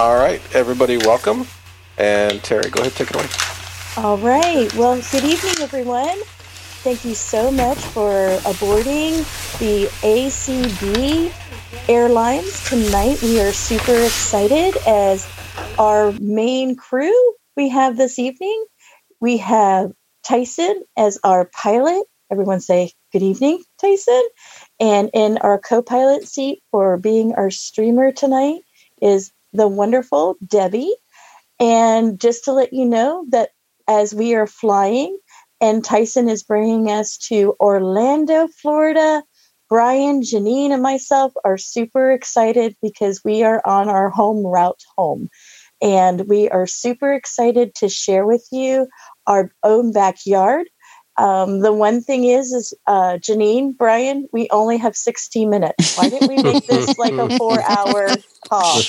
All right, everybody, welcome. And Terry, go ahead, take it away. All right. Well, good evening, everyone. Thank you so much for aborting the ACB Airlines tonight. We are super excited as our main crew we have this evening. We have Tyson as our pilot. Everyone say good evening, Tyson. And in our co pilot seat for being our streamer tonight is the wonderful Debbie. And just to let you know that as we are flying, and Tyson is bringing us to Orlando, Florida. Brian, Janine, and myself are super excited because we are on our home route home. And we are super excited to share with you our own backyard. Um, the one thing is, is uh, Janine, Brian, we only have 60 minutes. Why didn't we make this like a four hour call?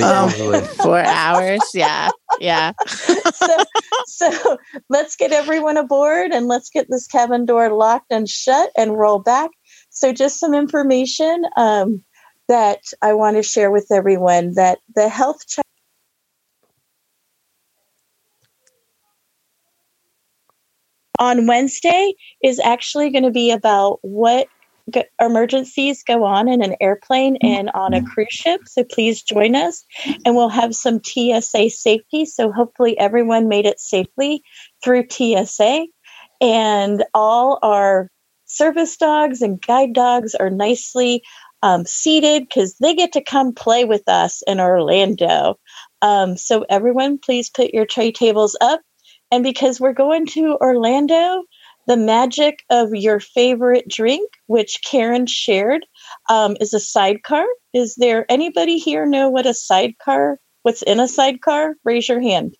Um, four hours. Yeah. Yeah. so, so let's get everyone aboard and let's get this cabin door locked and shut and roll back. So, just some information um, that I want to share with everyone that the health check. On Wednesday is actually going to be about what g- emergencies go on in an airplane and on a cruise ship. So please join us, and we'll have some TSA safety. So hopefully everyone made it safely through TSA, and all our service dogs and guide dogs are nicely um, seated because they get to come play with us in Orlando. Um, so everyone, please put your tray tables up and because we're going to Orlando, the magic of your favorite drink, which Karen shared, um, is a sidecar. Is there anybody here know what a sidecar? What's in a sidecar? Raise your hand.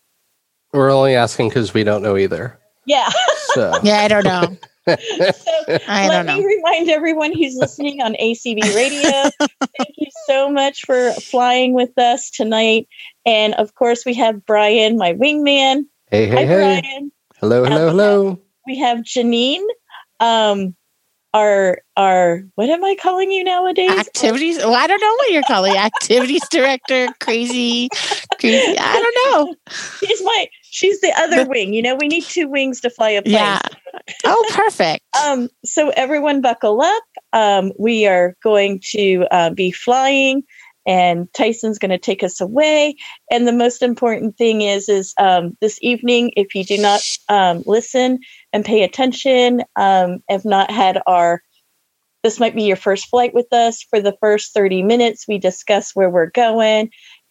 We're only asking because we don't know either. Yeah. So. yeah, I don't know. so I let me know. remind everyone who's listening on ACB Radio. thank you so much for flying with us tonight. And of course, we have Brian, my wingman. Hey, hey, Hi, hey. Brian. Hello, hello, Um, hello. We have Janine. Um, our our what am I calling you nowadays? Activities. Well, I don't know what you're calling activities director. Crazy, crazy. I don't know. She's my she's the other wing. You know, we need two wings to fly a plane. Yeah. Oh, perfect. Um, so everyone buckle up. Um, we are going to uh, be flying and Tyson's going to take us away. And the most important thing is, is um, this evening, if you do not um, listen and pay attention, um, have not had our, this might be your first flight with us. For the first 30 minutes, we discuss where we're going.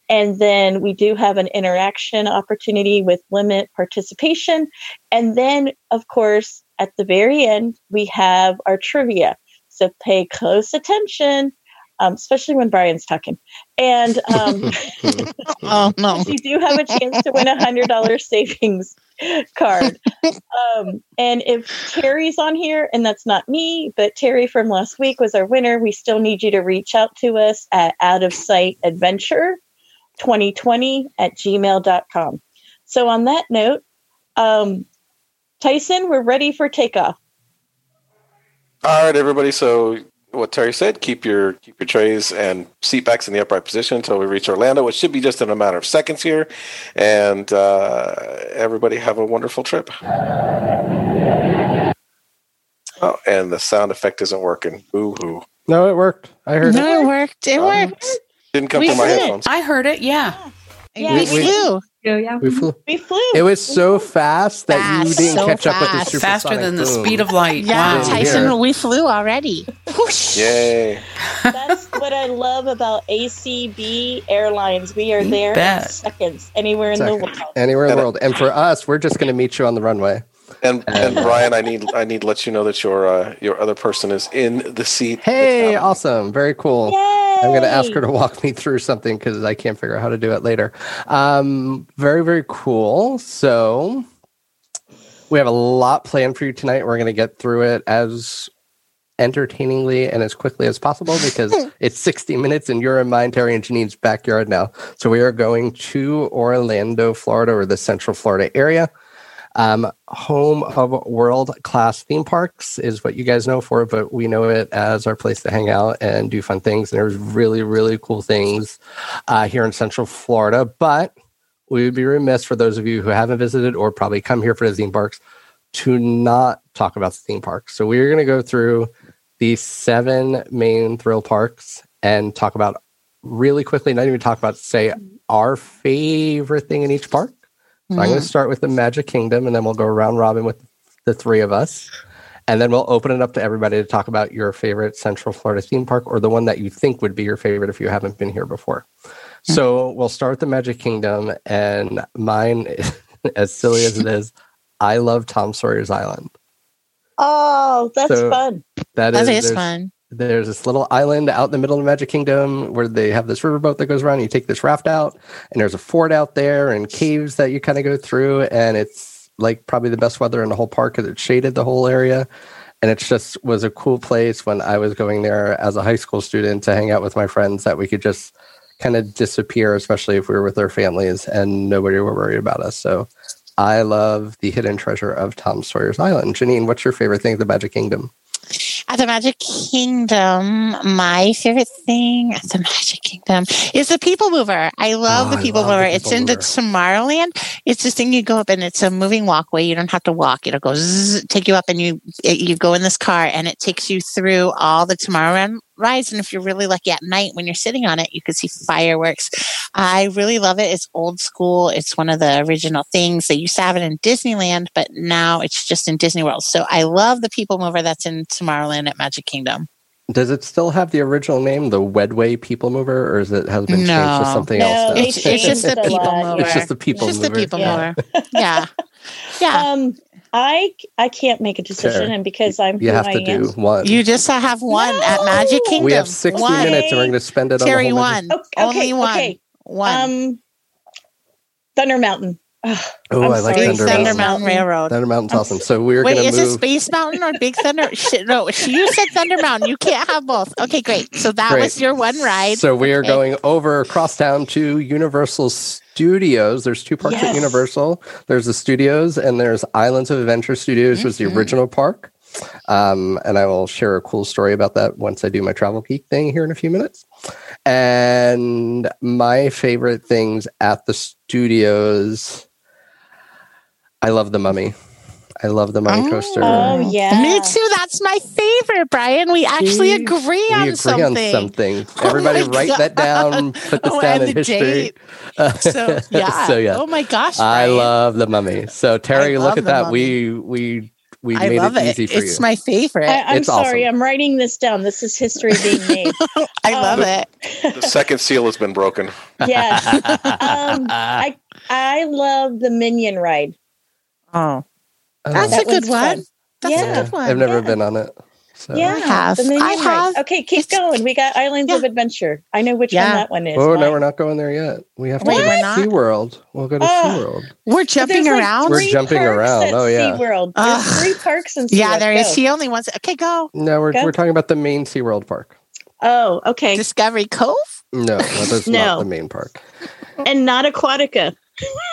And then we do have an interaction opportunity with limit participation. And then, of course, at the very end, we have our trivia. So pay close attention um, especially when Brian's talking. And um, oh no, you do have a chance to win a hundred dollar savings card. Um, and if Terry's on here, and that's not me, but Terry from last week was our winner, we still need you to reach out to us at out of sight adventure 2020 at gmail.com. So on that note, um, Tyson, we're ready for takeoff. All right, everybody. So what Terry said, keep your keep your trays and seat backs in the upright position until we reach Orlando, which should be just in a matter of seconds here. And uh, everybody have a wonderful trip. Oh, and the sound effect isn't working. Boo hoo. No, it worked. I heard no, it. worked. It worked. Didn't come We from my heard it. headphones. I heard it. Yeah. Yeah, we we- flew. yeah. We flew. We flew. It was so fast that you didn't so catch up with the fast. supersonic Faster than the boom. speed of light. Yeah, wow. Tyson, Yeah. we flew already. Whoosh. Yay. That's what I love about ACB Airlines. We are You there in seconds, anywhere in the world. Anywhere in the world. And for us, we're just going to meet you on the runway. And and Brian, I need I need to let you know that your uh, your other person is in the seat. Hey, awesome. Very cool. Yay! I'm going to ask her to walk me through something because I can't figure out how to do it later. Um, very, very cool. So, we have a lot planned for you tonight. We're going to get through it as entertainingly and as quickly as possible because it's 60 minutes and you're in mine, Terry and Janine's backyard now. So, we are going to Orlando, Florida, or the Central Florida area. Um, home of world class theme parks is what you guys know for, but we know it as our place to hang out and do fun things. And there's really, really cool things uh, here in Central Florida. But we would be remiss for those of you who haven't visited or probably come here for the theme parks to not talk about the theme parks. So we're going to go through the seven main thrill parks and talk about really quickly, not even talk about, say, our favorite thing in each park. So I'm going to mm-hmm. start with the Magic Kingdom and then we'll go round robin with the three of us. And then we'll open it up to everybody to talk about your favorite Central Florida theme park or the one that you think would be your favorite if you haven't been here before. Hmm. So we'll start with the Magic Kingdom. And mine, as silly as it is, I love Tom Sawyer's Island. Oh, that's So- fun. That That is, is fun. There's this little island out in the middle of Magic Kingdom where they have this riverboat that goes around. You take this raft out, and there's a fort out there and caves that you kind of go through. And it's like probably the best weather in the whole park because it's shaded the whole area. And it just was a cool place when I was going there as a high school student to hang out with my friends that we could just kind of disappear, especially if we were with our families and nobody were worried about us. So I love the hidden treasure of Tom Sawyer's Island. Janine, what's your favorite thing at the Magic Kingdom? At the Magic Kingdom, my favorite thing at the Magic Kingdom is the People Mover. I love Oh, the People love the Mover. it's People in the Tomorrowland. It's this thing you go up and it's a moving walkway. You don't have to walk. It'll go zzz, take you up and you it, you go in this car and it takes you through all the Tomorrowland rides. And if you're really lucky at night when you're sitting on it, you can see fireworks. I really love it. It's old school. It's one of the original things. They used to have it in Disneyland, but now it's just in Disney World. So I love the People Mover that's in Tomorrowland at Magic Kingdom. Does it still have the original name, the Wedway People Mover, or is it has been changed to something No, else? now? It's, it's just the People Mover. It's just the People It's just Mover. the People Yeah. Mover. Yeah. Yeah. Um, I I can't make a decision, Sure. and because I'm you who have I to am. do one. You just have one at Magic Kingdom. we have 60 minutes and we're going to spend it Terry, on the Magic- one. Oh, Only okay, one. okay. One. Um, Thunder Mountain. Ugh, Oh, I'm I like sorry, Big Thunder Thunder Mountain. Mountain Railroad. Thunder Mountain's I'm awesome. So we're Wait, going is to it. Space Mountain or Big Thunder? No, you said Thunder Mountain. You can't have both. Okay, great. So that Great. was your one ride. So we are Okay. going over across town to Universal Studios. There's two parks at Universal. There's the studios and there's Islands of Adventure Studios, which was the original park. Um, and I will share a cool story about that once I do my travel geek thing here in a few minutes. And my favorite things at the studios, I love the Mummy. I love the Mummy Oh. coaster. Oh yeah. Me too. That's my favorite, Brian. We actually See? agree we on agree something. on something. Oh Everybody my write that down. Put this Oh, down in the history. date. So yeah. so yeah. Oh my gosh. I love the mummy. So Terry, look at that. Mummy. We we we I made love it it. easy for you. It's you. my favorite. I, I'm It's sorry. awesome. I'm writing this down. This is history being made. I love um, it. The second seal has been broken. yes. Um, I I love the Minion ride. Oh, Oh, that's That a good one. fun. That's Yeah. a good one. I've never yeah. been on it. So. Yeah, have. I have. Okay, keep It's- going. We got Islands of Adventure. I know which Yeah. one that one is. Oh no, we're not going there yet. We have to Wait, go to not? SeaWorld. We'll go to Oh. SeaWorld. We're But jumping there's like around. We're jumping around. Oh, yeah. SeaWorld. Ugh. There's three parks in SeaWorld. yeah, there is. Go. He only wants. Okay, go. No, we're Go. we're talking about the main SeaWorld park. Oh, okay. Discovery Cove. No, that is No. not the main park. and not Aquatica.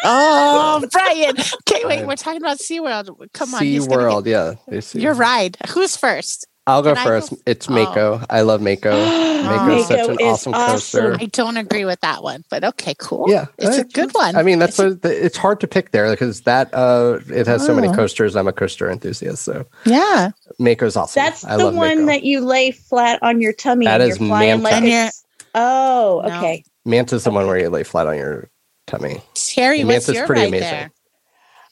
Oh, Brian. Okay, wait. We're talking about SeaWorld. Come on. he's gonna yeah. It's- get- Your ride. Who's first? I'll go Can I go first. f- It's Oh. Mako. I love Mako. Mako Mako is such an is awesome coaster. I don't agree with that one, but okay, cool. Yeah, It's a uh, good one. I mean, that's It's a- what the, it's hard to pick there because that uh, it has so many Oh. coasters. I'm a coaster enthusiast, so yeah. Mako's awesome. That's I the love one Mako. that you lay flat on your tummy That and is you're flying like Manta. it's- Oh, No. okay. Manta's the one where you lay flat on your tummy. Terry, what's your pretty ride amazing. there?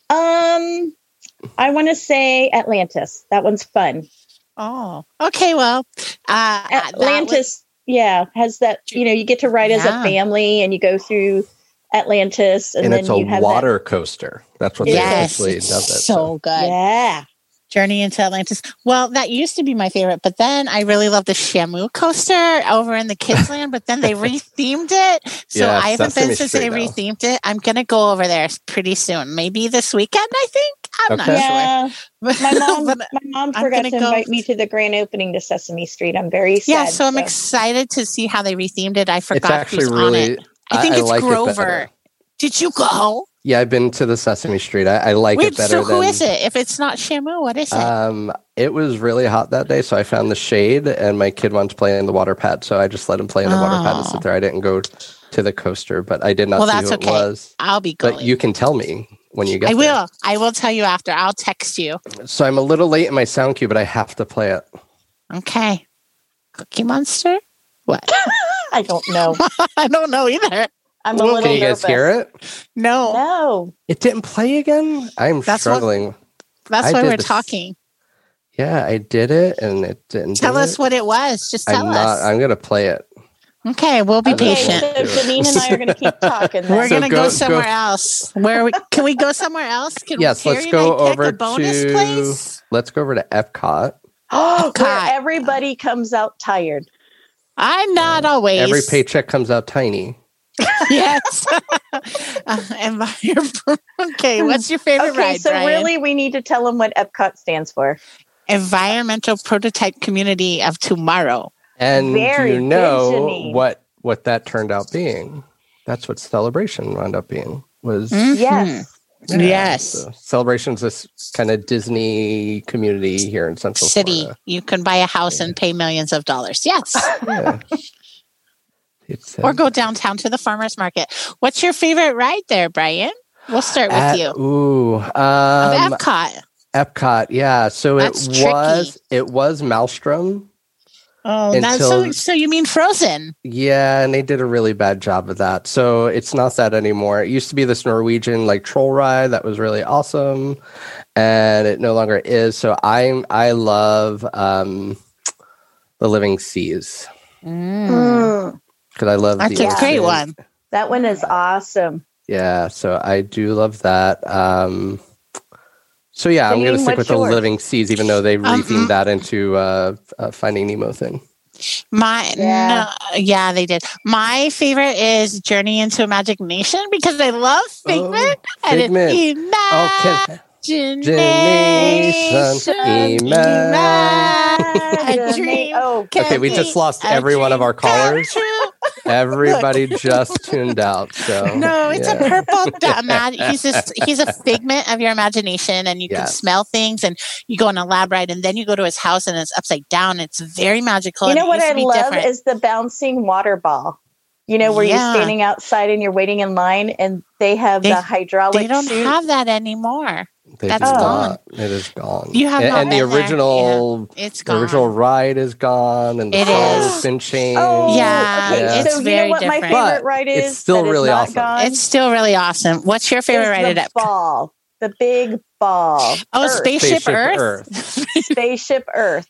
Um, I want to say Atlantis. That one's fun. Oh, okay. Well, uh, that was- Atlantis, yeah, has that. You know, you get to ride as a family, and you go through Atlantis, and, And, then it's a you have water coaster. That's what they actually does it. so good. Yeah, Journey into Atlantis. Well, that used to be my favorite, but then I really love the Shamu coaster over in the Kids Land, but then they rethemed it. So Yeah, I haven't been since they Street now. rethemed it. I'm going to go over there pretty soon. Maybe this weekend, I think. I'm Okay. not yeah. sure. My mom, But- my mom forgot gonna to go- invite me to the grand opening to Sesame Street. I'm very sad. yeah, so I'm excited to see how they rethemed it. I It's forgot actually who's really. on it. I think it's like Grover. better. Did you go? Yeah, I've been to the Sesame Street. I, I like Wait, it better so who than. is it? If it's not Shamu, what is it? Um, it was really hot that day, so I found the shade, and my kid wants to play in the water pad, so I just let him play in the water pad and Oh. sit there. I didn't go to the coaster, but I did not Well, see that's who okay. it was. I'll be going. But you can tell me when you get I there. will. I will tell you after. I'll text you. So I'm a little late in my sound cue, but I have to play it. Okay. Cookie Monster? What? I don't know. I don't know either. I'm a Well, little Can you guys hear it? No, No. It didn't play again. I'm That's what- struggling. that's I why we're this- talking. Yeah, I did it, and it didn't. Tell us it. what it was. Just tell I'm not. us. I'm gonna play it. okay, we'll be Okay, Okay, patient. so Janine and I are going to keep talking. then. We're So gonna go- go, go- somewhere else. Where we, can we go somewhere else? Can Yes, Carrie let's go over a bonus to- place? Let's go over to Epcot. Where Epcot. everybody comes out tired. I'm not always. Every paycheck comes out tiny. yes. uh, envir- okay, what's your favorite Okay, ride, so Brian? really, we need to tell them what Epcot stands for. Environmental Prototype Community of Tomorrow. And Very do you know Janine. what what that turned out being? That's what celebration wound up being. Was Mhm. Yes. Yeah, Yes. so celebration's this kind of Disney community here in Central City. Florida. You can buy a house and pay millions of dollars. Yes. Yeah. It's, uh, or go downtown to the farmers market. What's your favorite ride there, Brian? We'll start with at- you. Ooh, Of um, Epcot. Epcot. Yeah. So That's it tricky. was it was Maelstrom. Oh, that's so, so you mean Frozen? Yeah, and they did a really bad job of that. So it's not that anymore. It used to be this Norwegian like troll ride that was really awesome, and it no longer is. So I'm I love um the Living Seas Mm, because I love That's the a great one. that one is awesome. Yeah, so I do love that. Um so yeah, I'm gonna stick what's with the? Living Seas, even though they Um, rethemed that into uh, uh Finding Nemo thing. My Yeah. no, yeah, they did. My favorite is Journey into Imagination because I love Figment. Oh, and Figment. it's Oh, can, Imagination. Imagination. A dream Oh, can Okay, we just lost every one of dream our come callers. True. Everybody just tuned out. So No, it's yeah. a purple. da- imag- he's just he's a figment of your imagination, and you can smell things. And you go on a lab ride, and then you go to his house, and it's upside down. It's very magical. you know what I love different. is the bouncing water ball. You know, where Yeah. you're standing outside and you're waiting in line, and they have They- the hydraulic they don't chute. have that anymore. They that's do gone. not. It is gone. You have and, not and the been there. original It's the gone. original ride is gone, and the It song is. has been oh, changed. Oh, Yeah, okay. it's so you very know what my different. favorite But ride is? it's still that is really not awesome. Gone, It's still really awesome. What's your favorite is ride the at Epcot? ball, the big ball. Oh, Earth. Spaceship, Spaceship Earth. Earth. Spaceship Earth.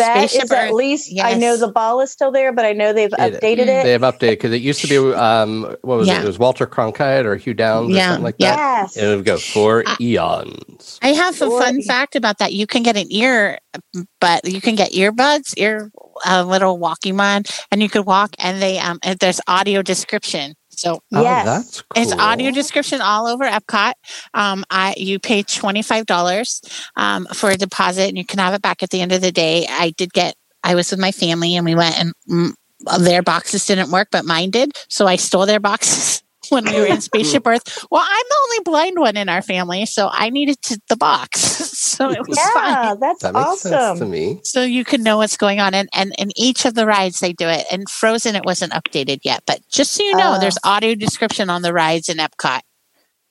Oh, That is Spaceship at Earth. least I know the ball is still there, but I know they've It- updated it. They have updated because it used to be um what was Yeah. it? It was Walter Cronkite or Hugh Downs or Yeah, something like yeah. that. yes. And it would go for I- eons. I have a Or- fun fact about that. You can get an ear, but you can get earbuds, ear a little walking one, and you could walk. And they um, and there's audio description. So Yes. Oh, that's cool. it's audio description all over Epcot. Um, I you pay twenty five dollars um, for a deposit, and you can have it back at the end of the day. I did get. I was with my family, and we went and. Mm, their boxes didn't work, but mine did. So I stole their boxes when we were in Spaceship Earth. Well, I'm the only blind one in our family, so I needed to, the box. so it was fine. Yeah, that's That makes sense to awesome. me. So you can know what's going on. And, and in each of the rides, they do it. And Frozen, it wasn't updated yet. But just so you know, Uh. there's audio description on the rides in Epcot.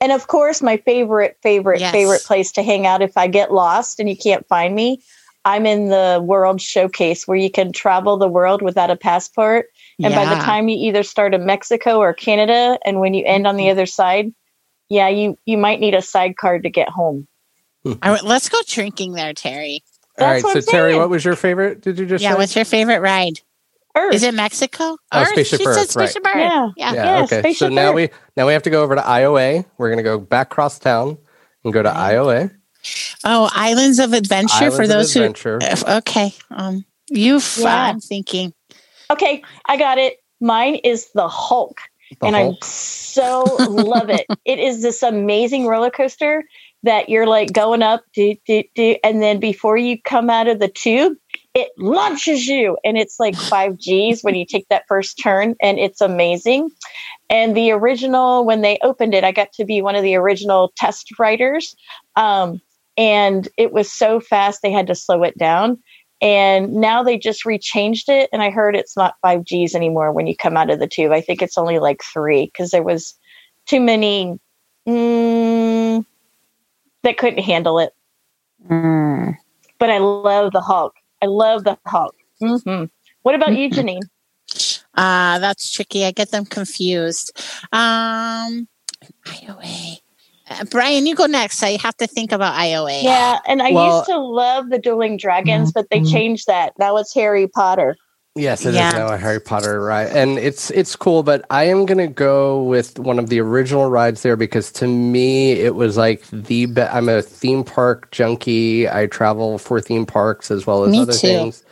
And of course, my favorite, favorite, Yes. favorite place to hang out if I get lost and you can't find me, I'm in the World Showcase where you can travel the world without a passport. And by the time you either start in Mexico or Canada, and when you end on the mm-hmm. other side, yeah, you you might need a side card to get home. Hmm. All right, let's go drinking there, Terry. All That's right, what so I'm Terry, saying. what was your favorite? Did you just yeah, say? what's your favorite ride? Earth. Is it Mexico? Oh, Spaceship She Earth, said Spaceship Earth. Yeah. Yeah. yeah, Yeah, okay. So Spaceship now Earth. we now we have to go over to IOA. We're gonna go back across town and go to Right. IOA. Oh, Islands of Adventure Islands for of those Adventure. who. if- Okay. Um, you. F- Yeah. I'm thinking. Okay, I got it. Mine is the Hulk. The and Hulk. I so love it. It is this amazing roller coaster that you're like going up, do, do, do, and then before you come out of the tube, it launches you and it's like five G's when you take that first turn and it's amazing. And the original, when they opened it, I got to be one of the original test writers. Um, and it was so fast they had to slow it down. And now they just rechanged it. And I heard it's not five G's anymore when you come out of the tube. I think it's only like three because there was too many mm, that couldn't handle it. Mm. But I love the Hulk. I love the Hulk. hmm What about you, Janine? Uh, that's tricky. I get them confused. Um, IOA. Uh, Brian, you go next. I have to think about IOA. Yeah, and I Well- used to love the Dueling Dragons, but they changed that. Now it's Harry Potter. Yes, it is Yeah. now a Harry Potter ride, and it's it's cool. But I am gonna go with one of the original rides there because to me it was like the be- I'm a theme park junkie. I travel for theme parks as well as Me other too. things,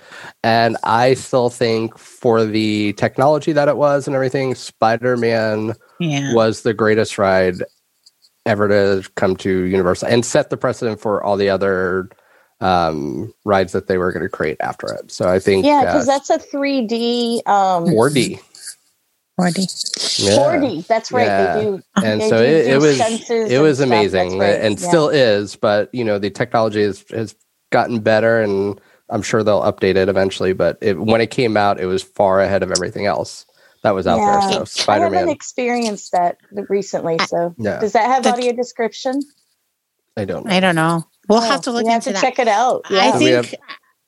and I still think for the technology that it was and everything, Spider Man Yeah. was the greatest ride ever to come to Universal and set the precedent for all the other um, rides that they were going to create after it. So I think Yeah, uh, because that's a 3D. Um, 4D. 40. Yeah. 4D. That's right. Yeah. They do. And they so do it, it was it was stuff. amazing right. and Yeah. still is, but you know the technology has has gotten better and I'm sure they'll update it eventually. But it, when it came out, it was far ahead of everything else that was out Yeah. there. So I Spider haven't Man, experienced that recently. So yeah, does that have The- audio description? I don't. know. I don't know. We'll Oh, have to look we have into to that. check it out. I Yeah. We think have-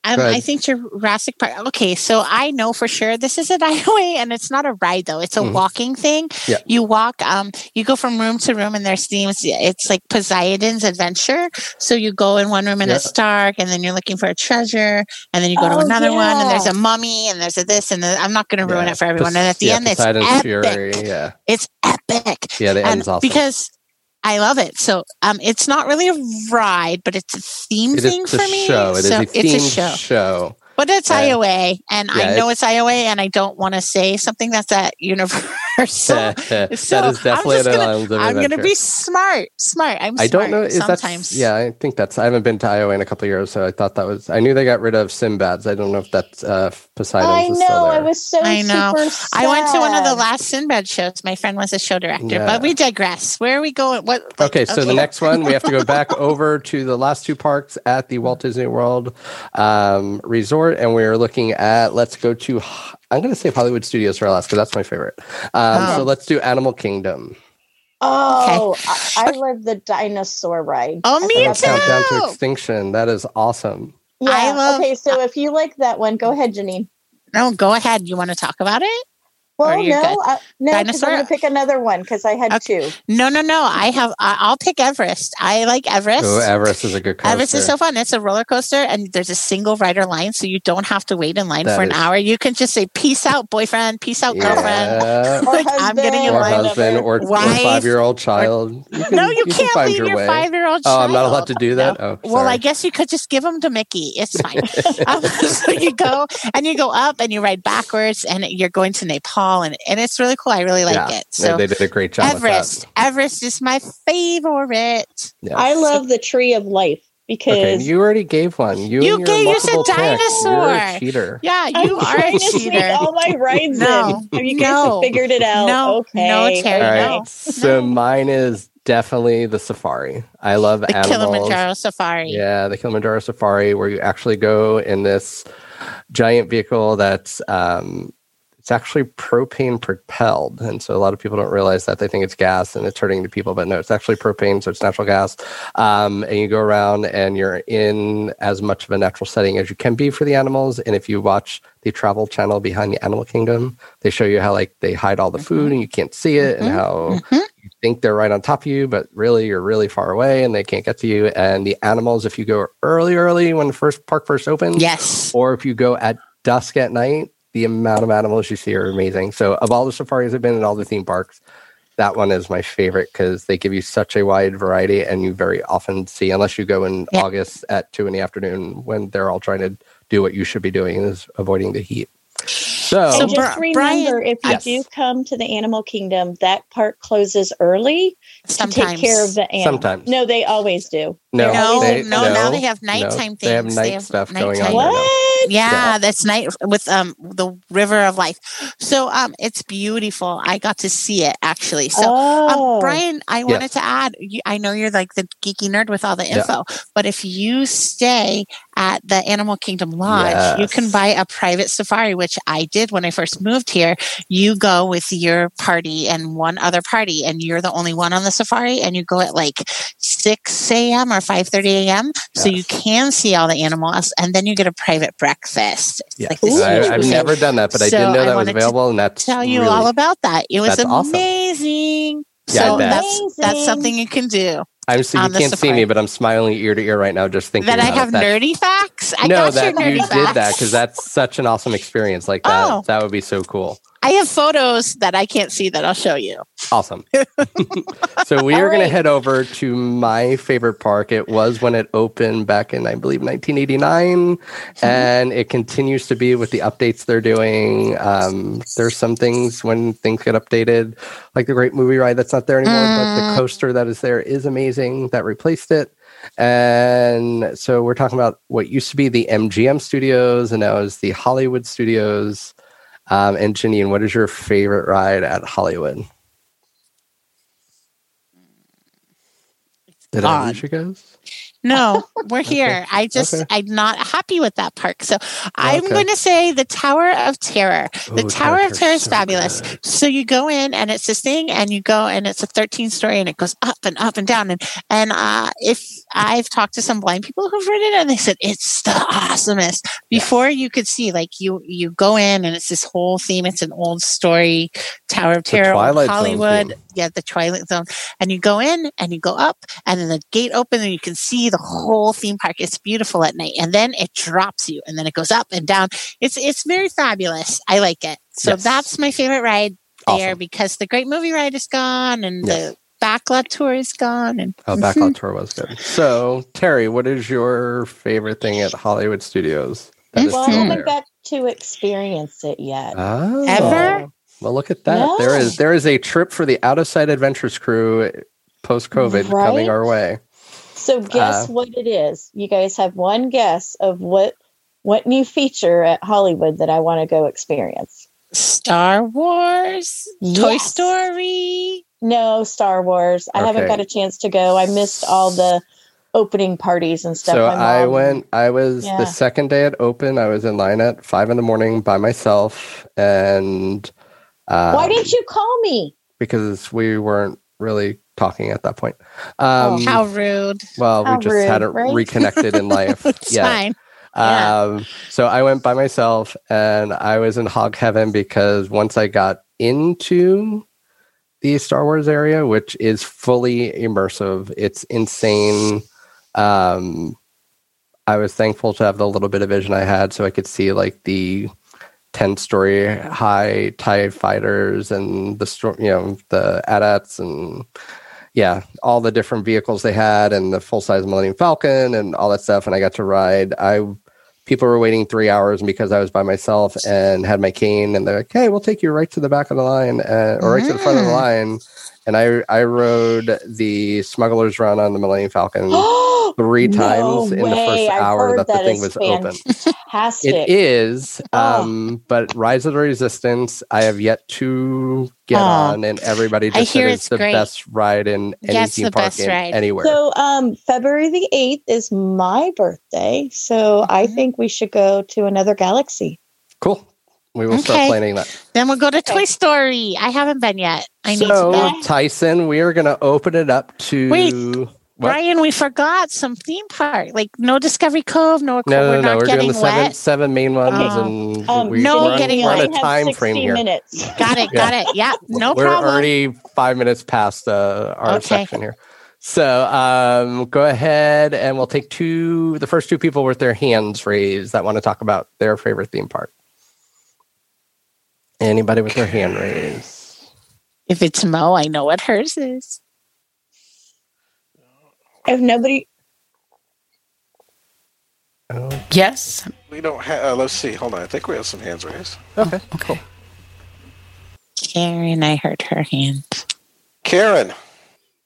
um, I think Jurassic Park. Okay, so I know for sure this is an IOA, and it's not a ride though. It's a Mhm. walking thing. Yeah. You walk. Um, you go from room to room, and there's themes. It's like Poseidon's adventure. So you go in one room and Yeah. it's dark, and then you're looking for a treasure, and then you go to Oh, another one, and there's a mummy, and there's a this, and the, I'm not going to ruin Yeah. it for everyone. And at the yeah, end, it's epic. Fury. Yeah, It's epic yeah, the and end's awesome. because I love it. So um, it's not really a ride, but it's a theme it thing for me. show. It is so a it's a show, show. but it's Yeah. IOA, and Yeah, I know it's IOA, and I don't want to say something that's at Universal. that so is definitely I'm just an gonna- Islands I'm going to be smart, smart. I'm. I don't smart know. Is sometimes. that yeah? I think that's. I haven't been to IOA in a couple of years, so I thought that was. I knew they got rid of Sinbad's. I don't know if that's uh, Poseidon's. I is still know. there. I was so I know. super I went to one of the last Sinbad shows. My friend was a show director, Yeah. but we digress. Where are we going? What? like, Okay, so the next one we have to go back over to the last two parks at the Walt Disney World um, Resort, and we're looking at. Let's go to. I'm going to say Hollywood Studios for last because that's my favorite. Um, Oh. So let's do Animal Kingdom. Oh, I, I love the dinosaur ride. Oh, I me too. that. Countdown to Extinction. That is awesome. Yeah. I love- okay, so if you like that one, go ahead, Janine. No, go ahead. You want to talk about it? Well, no, good. I, no, dinosaur. I'm gonna pick another one because I had Okay. two. No, no, no. I have. I, I'll pick Everest. I like Everest. Oh, Everest is a good coaster. Everest is so fun. It's a roller coaster, and there's a single rider line, so you don't have to wait in line That for an is- hour. You can just say, "Peace out, boyfriend. Peace out, girlfriend." Yeah. Or Like, I'm getting in Or line. husband, or, or five-year-old child. You can, no, you, can can't find leave your, way. five-year-old Child. Oh. I'm not allowed to do that. No. Oh, Well, I guess you could just give them to Mickey. It's fine. um, so you go and you go up and you ride backwards, and you're going to Nepal, and, and it's really cool. I really like Yeah. it. So they did a great job Everest, Everest is my favorite. with that. I love the tree of life because Okay, you already gave one. You, You gave- you said multiple picks. You're a dinosaur. cheater. Yeah, I'm you are trying a to cheater. all my rides No, in. Have you guys no, figured it out? no, okay. no, All Terry, okay. right. no. So mine is definitely the safari. I love The animals. Kilimanjaro Safari. Yeah, the Kilimanjaro Safari, where you actually go in this giant vehicle that's um, it's actually propane propelled, and so a lot of people don't realize that they think it's gas and it's hurting the people, but no, it's actually propane, so it's natural gas. Um, and you go around and you're in as much of a natural setting as you can be for the animals. And if you watch the Travel Channel behind the Animal Kingdom, they show you how like they hide all the food and you can't see it, and Mhm. how Mhm. you think they're right on top of you, but really you're really far away and they can't get to you. And the animals, if you go early, early when the first park first opens, Yes. or if you go at dusk at night, the amount of animals you see are amazing. So of all the safaris I've been in all the theme parks, that one is my favorite because they give you such a wide variety and you very often see, unless you go in Yeah. August at two in the afternoon when they're all trying to do what you should be doing is avoiding the heat. So, So just remember, Brian- if you Yes. do come to the Animal Kingdom, that park closes early to take care of the animals. Sometimes. No, they always do. No, no, they- no, Now they have nighttime things. They have things. night stuff going on. nighttime- there now. What? Yeah, Yeah. that's night with um the river of life. So um it's beautiful. I got to see it actually. So oh. um, Brian, I wanted to add. You, I know you're like the geeky nerd with all the Yeah. info, but if you stay at the Animal Kingdom Lodge, you can buy a private safari, which I did when I first moved here. You go with your party and one other party, and you're the only one on the safari, and you go at like six a.m. or five thirty a.m. So you can see all the animals, and then you get a private breakfast. Yes. like Ooh. I, I've never done that, but I didn't know that was available, and that's tell you really, all about that. It was That's awesome. amazing. Yeah, so that's that's something you can do. I'm so you can't see me, but I'm smiling ear to ear right now, just thinking That I have. That- nerdy facts. I no, got that you did that because that's such an awesome experience. Like that, Oh. that would be so cool. I have photos that I can't see that I'll show you. Awesome. so we are All going to head over to my favorite park. It was when it opened back in, I believe, 1989, and it continues to be with the updates they're doing. Um, there's some things when things get updated, like the Great Movie Ride that's not there anymore, but the Mm. coaster that is there is amazing. That replaced it. And so we're talking about what used to be the MGM studios and now is the Hollywood studios. Um, and Janine, what is your favorite ride at Hollywood? Did I lose you guys? No, we're here. I just Okay. I'm not happy with that park. So I'm Okay. going to say the Tower of Terror. The Ooh, Tower of Terror is so fabulous. good. So you go in and it's this thing, and you go and it's a 13 story, and it goes up and up and down. And and uh, if I've talked to some blind people who've ridden it, and they said it's the awesomest. Before you could see, like you you go in and it's this whole theme. It's an old story, Tower of Terror, Hollywood. Yeah, the Twilight Zone. And you go in and you go up, and then the gate opens, and you can see the whole theme park. It's beautiful at night, and then it drops you, and then it goes up and down. It's it's very fabulous. I like it. So Yes. that's my favorite ride there Awesome. because the Great Movie Ride is gone, and Yes. the backlot tour is gone, and Oh, backlot tour was good. So, Terry, what is your favorite thing at Hollywood Studios? That is Well, I still haven't there? got to experience it yet. Oh. Ever? Well, look at that. There is there is a trip for the Out of Sight Adventures crew post COVID coming our way. So guess Uh, what it is? You guys have one guess of what what new feature at Hollywood that I want to go experience. Star Wars, Toy Story. No Star Wars. I haven't got a chance to go. I missed all the opening parties and stuff. So My I went. I was Yeah. the second day it opened. I was in line at five in the morning by myself, and um, Why didn't you call me? Because we weren't really talking at that point. Um, Oh, How rude. well, we just rude, hadn't right? reconnected in life. It's yeah. fine. Yeah. Um, so I went by myself and I was in hog heaven because once I got into the Star Wars area, which is fully immersive, it's insane. Um, I was thankful to have the little bit of vision I had so I could see like the 10 story high TIE fighters and the, you know, the AT-ATs and yeah, all the different vehicles they had and the full size Millennium Falcon and all that stuff. And I got to ride. I people were waiting three hours because I was by myself and had my cane. And they're like, "Hey, we'll take you right to the back of the line uh, or right to the front of the Mm. line." And I I rode the Smuggler's Run on the Millennium Falcon three No times in the first hour heard that the thing was open. It is, Oh. um, but Rise of the Resistance, I have yet to get Oh. on, and everybody just said it's it's the great. best ride in any it's theme park in anywhere. So, um, February the 8th is my birthday. So, I Mhm. think we should go to another galaxy. cool. We will start planning that. Then we'll go to Toy Story. I haven't been yet. I need to go. Tyson, we are going to open it up to. Wait, What? Brian, we forgot some theme park. Like no Discovery Cove, no, No, no, we're no, not We're doing getting the seven, wet. seven main ones, Okay. and Um, we, no we're on, getting we're on a time 60 frame here. minutes. Got it, got it. Yeah, no problem. we're already five minutes past uh, our Okay. section here. So um, go ahead and we'll take two, the first two people with their hands raised that want to talk about their favorite theme park. Anybody with their hand raised? If it's Mo, I know what hers is. If nobody, Oh, Yes. We don't have. Uh, let's see. Hold on. I think we have some hands raised. okay. Okay. Karen, I heard her hand. Karen.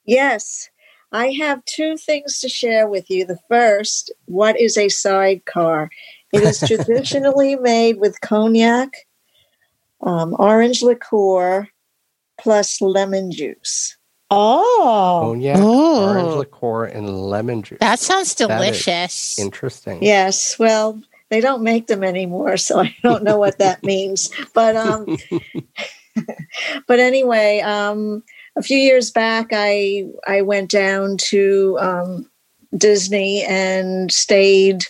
Yes. I have two things to share with you. The first, what is a sidecar? It is traditionally made with cognac, um, orange liqueur, plus lemon juice. Oh, Cognac, Ooh. orange liqueur, and lemon juice. That sounds That is delicious. Interesting. Yes, well, they don't make them anymore, so I don't know what that means. But um, but anyway, um, a few years back, I I went down to um, Disney and stayed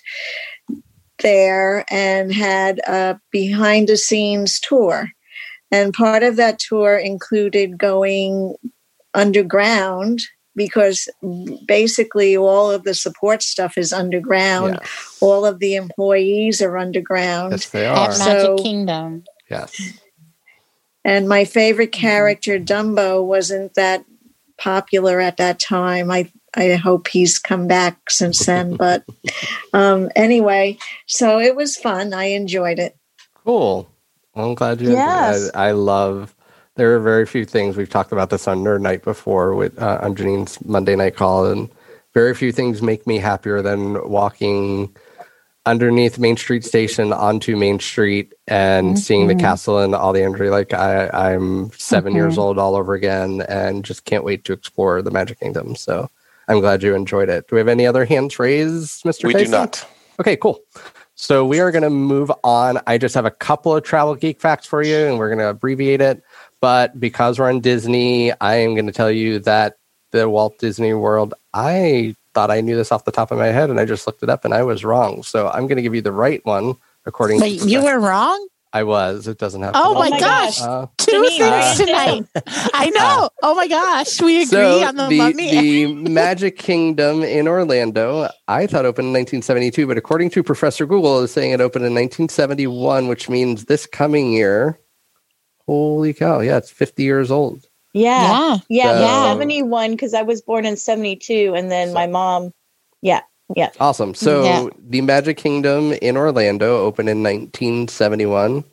there and had a behind the scenes tour. And part of that tour included going underground because basically all of the support stuff is underground. Yeah. All of the employees are underground. Yes, they At are. ma- Magic So- Kingdom. yes. And my favorite mm-hmm. character, Dumbo, wasn't that popular at that time. I I hope he's come back since then. But um, anyway, so it was fun. I enjoyed it. Cool. Well, I'm glad you. Yes. I, I love. There are very few things we've talked about this on Nerd Night before with uh, on Janine's Monday night call, and very few things make me happier than walking underneath Main Street Station onto Main Street and seeing the castle and all the entry. Like I, I'm 7 Mhm. years old all over again, and just can't wait to explore the Magic Kingdom. So I'm glad you enjoyed it. Do we have any other hands raised, Mr. We do not. Okay, cool. So we are going to move on. I just have a couple of travel geek facts for you, and we're going to abbreviate it. But because we're on Disney, I am going to tell you that the Walt Disney World, I thought I knew this off the top of my head, and I just looked it up, and I was wrong. So I'm going to give you the right one according Wait, to you were wrong? I was. It doesn't have. Oh to my be. gosh. Uh, Two things write tonight. I know. Oh my gosh. We agree so on the, the, mummy. the Magic Kingdom in Orlando, I thought opened in 1972, but according to Professor Google, is saying it opened in 1971, which means this coming year. Holy cow! Yeah, it's 50 years old. yeah. yeah. Yeah, So- 71 because I was born in 72 and then my mom, yeah, yeah. Awesome. So Yeah. the Magic Kingdom in Orlando opened in 1971.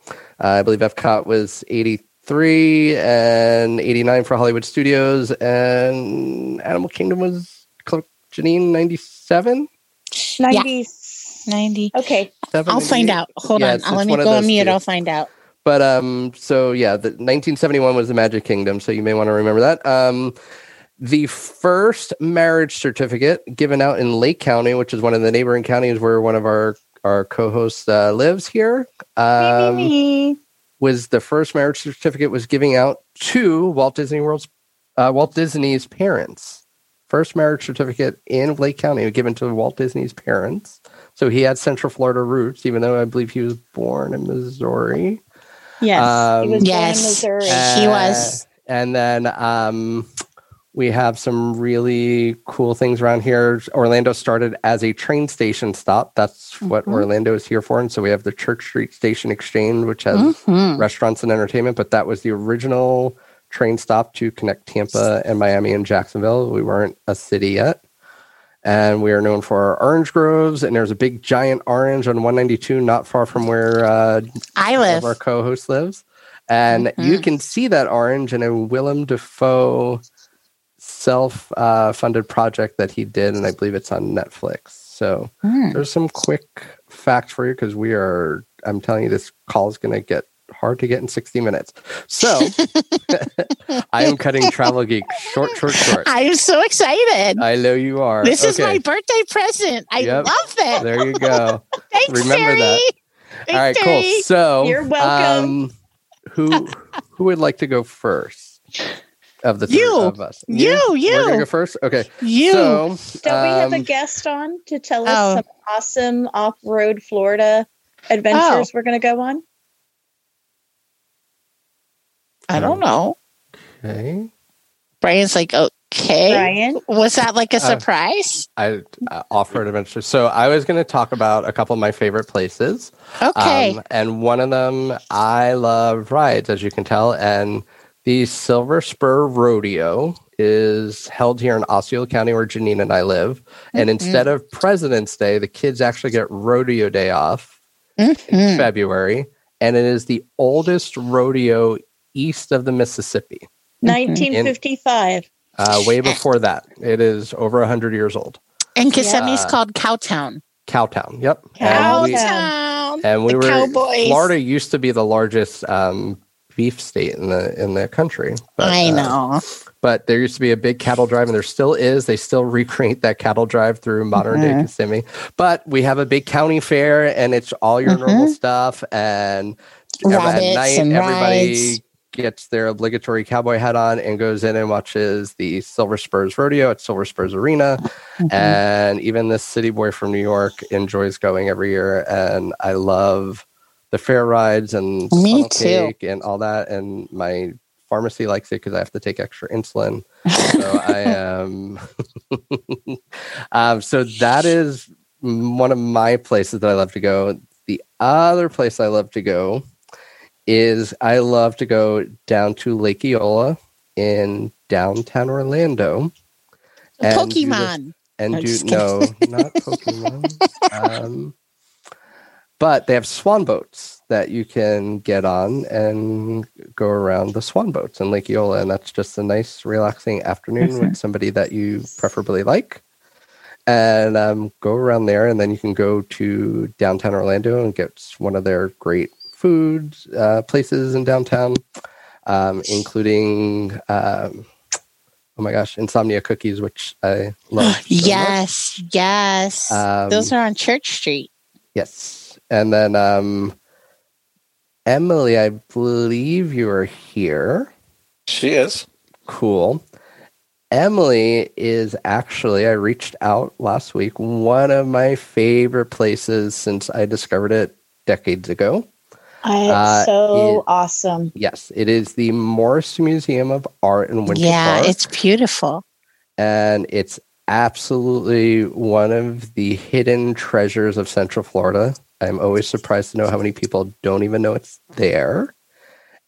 Uh, I believe Epcot was 83 and 89 for Hollywood Studios, and Animal Kingdom was Cl- Janine 97. 90. 90. Okay. I'll find out. Hold Yeah, on. I'll let it's me go on mute. two. I'll find out. But um, so yeah, the 1971 was the Magic Kingdom, so you may want to remember that. Um, the first marriage certificate given out in Lake County, which is one of the neighboring counties where one of our our co-hosts uh, lives here, um, me, me, me. was the first marriage certificate was giving out to Walt Disney World's uh, Walt Disney's parents. First marriage certificate in Lake County given to Walt Disney's parents. So he had Central Florida roots, even though I believe he was born in Missouri. Yes. Um, he was Yes. born in Missouri. He Uh, was. And then um, we have some really cool things around here. Orlando started as a train station stop. That's what Mhm. Orlando is here for. And so we have the Church Street Station Exchange, which has Mhm. restaurants and entertainment, but that was the original train stop to connect Tampa and Miami and Jacksonville. We weren't a city yet. And we are known for our orange groves, and there's a big giant orange on 192, not far from where uh, I live. our co-host lives, and you Mhm. can see that orange in a Willem Dafoe self-funded project that he did, and I believe it's on Netflix. So Hmm. there's some quick facts for you because we are. I'm telling you, this call is going to get hard to get in 60 minutes. So I am cutting Travel Geek short, short, short. I am so excited. I know you are. this is my birthday present. I Yep. love it. There you go. Thanks, remember Terry. that. Thanks, All right, Terry. cool. So You're welcome. Um, who who would like to go first of the three You. of us? You, We're gonna you. go first. Okay. You. So Don't we have a um, guest on to tell us Oh. some awesome off-road Florida adventures we're going to go on? I don't know. Okay. Brian's like, okay. Brian? Was that like a Uh, surprise? I uh, off-road adventure. So I was going to talk about a couple of my favorite places. okay. Um, and one of them, I love rides, as you can tell. And the Silver Spur Rodeo is held here in Osceola County, where Janine and I live. And Mhm. instead of President's Day, the kids actually get Rodeo Day off in Mhm. February. And it is the oldest rodeo east of the Mississippi. 1955. Uh, way before that, it is over hundred years old. And Kissimmee's Yeah. called Cowtown. Cowtown. Yep. And we, Cowtown. and we The were Cowboys. Florida used to be the largest um, beef state in the in the country. But, I uh, know. but there used to be a big cattle drive, and there still is. They still recreate that cattle drive through modern day Mhm. Kissimmee. But we have a big county fair, and it's all your normal Mhm. stuff. And Rabbits at night, and everybody rides. gets their obligatory cowboy hat on and goes in and watches the Silver Spurs Rodeo at Silver Spurs Arena. Mhm. And even this city boy from New York enjoys going every year. And I love the fair rides and Me too. cake and all that. And my pharmacy likes it because I have to take extra insulin. So I am. um, so that is one of my places that I love to go. The other place I love to go is I love to go down to Lake Eola in downtown Orlando. and do the- Pokemon. and I'm do no, not Pokemon. um, but they have swan boats that you can get on and go around the swan boats in Lake Eola, and that's just a nice, relaxing afternoon with somebody that you preferably like. And um, go around there, and then you can go to downtown Orlando and get one of their great food uh, places in downtown, um, including um, oh my gosh, Insomnia cookies, which I love. so much. yes, yes. Um, Those are on Church Street. Yes. And then um Emily, I believe you are here. She is. Cool. Emily is actually, I reached out last week, one of my favorite places since I discovered it decades ago. I, Uh, so it- awesome. Yes, it is the Morse Museum of Art in Winter yeah, Park. it's beautiful. and it's absolutely one of the hidden treasures of Central Florida. I'm always surprised to know how many people don't even know it's there.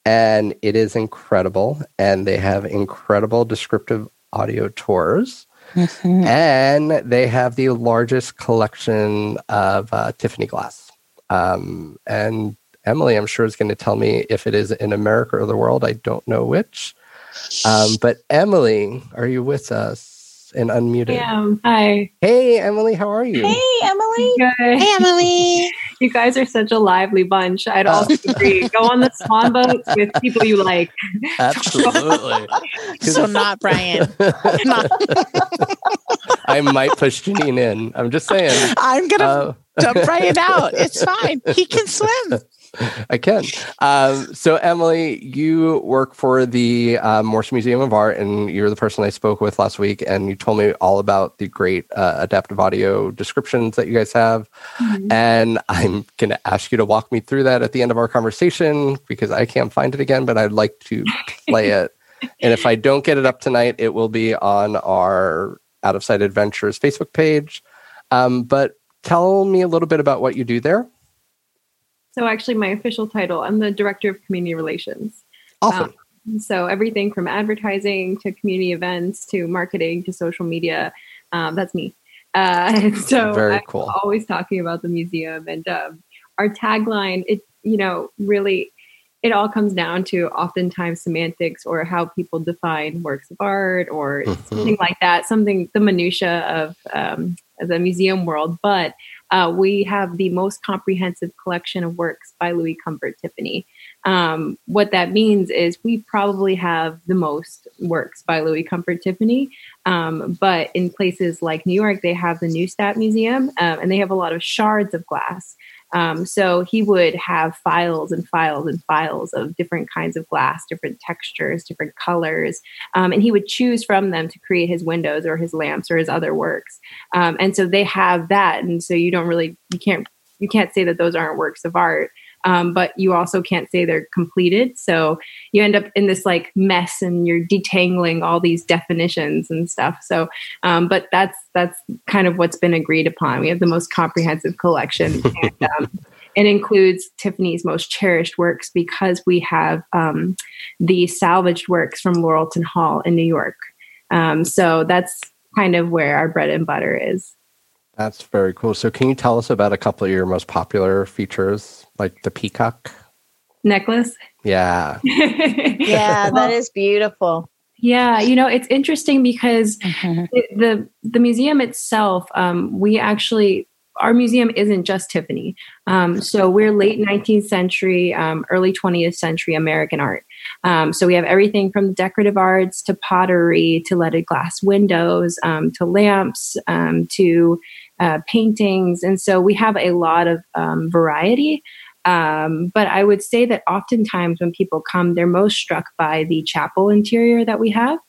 And it is incredible. And they have incredible descriptive audio tours. Mhm. And they have the largest collection of uh, Tiffany glass. Um, and Emily, I'm sure, is going to tell me if it is in America or the world. I don't know which. Um, but Emily, are you with us and unmuted? Yeah. Hi. Hey, Emily, how are you? Hey, Emily. Good. Hey, Emily. You guys are such a lively bunch. I'd also agree. Go on the swan boats with people you like. Absolutely. so not Brian. Not- I might push Janine in. I'm just saying. I'm gonna Uh, dump Brian out. It's fine. He can swim. I can. Um, so, Emily, you work for the uh, Morse Museum of Art, and you're the person I spoke with last week, and you told me all about the great uh, adaptive audio descriptions that you guys have. And I'm going to ask you to walk me through that at the end of our conversation because I can't find it again, but I'd like to play it. And if I don't get it up tonight, it will be on our Out of Sight Adventures Facebook page. Um, but tell me a little bit about what you do there. So, actually, my official title, I'm the director of community relations. Awesome. So, everything from advertising to community events to marketing to social media, um, that's me. Uh, so, Very I'm cool. always talking about the museum and um, our tagline. It, you know, really, it all comes down to oftentimes semantics or how people define works of art or Mhm. something like that. Something the minutia of um, the museum world, but uh, we have the most comprehensive collection of works by Louis Comfort Tiffany. Um, what that means is we probably have the most works by Louis Comfort Tiffany. Um, but in places like New York, they have the Neustadt Museum um, and they have a lot of shards of glass. Um, so he would have files and files and files of different kinds of glass, different textures, different colors, um, and he would choose from them to create his windows or his lamps or his other works. Um, and so they have that, and so you don't really you can't you can't say that those aren't works of art. Um, but you also can't say they're completed. So you end up in this like mess, and you're detangling all these definitions and stuff. So, um, but that's that's kind of what's been agreed upon. We have the most comprehensive collection, and um, it includes Tiffany's most cherished works because we have um, the salvaged works from Laurelton Hall in New York. Um, so that's kind of where our bread and butter is. That's very cool. So, can you tell us about a couple of your most popular features, like the peacock? Necklace. Yeah. Yeah, that is beautiful. Yeah, you know, it's interesting because mm-hmm. the the museum itself, um, we actually our museum isn't just Tiffany. Um, so we're late 19th century, um, early 20th century American art. Um, so we have everything from decorative arts to pottery to leaded glass windows um, to lamps um, to uh, paintings. And so we have a lot of um, variety. but I would say that oftentimes when people come, they're most struck by the chapel interior that we have.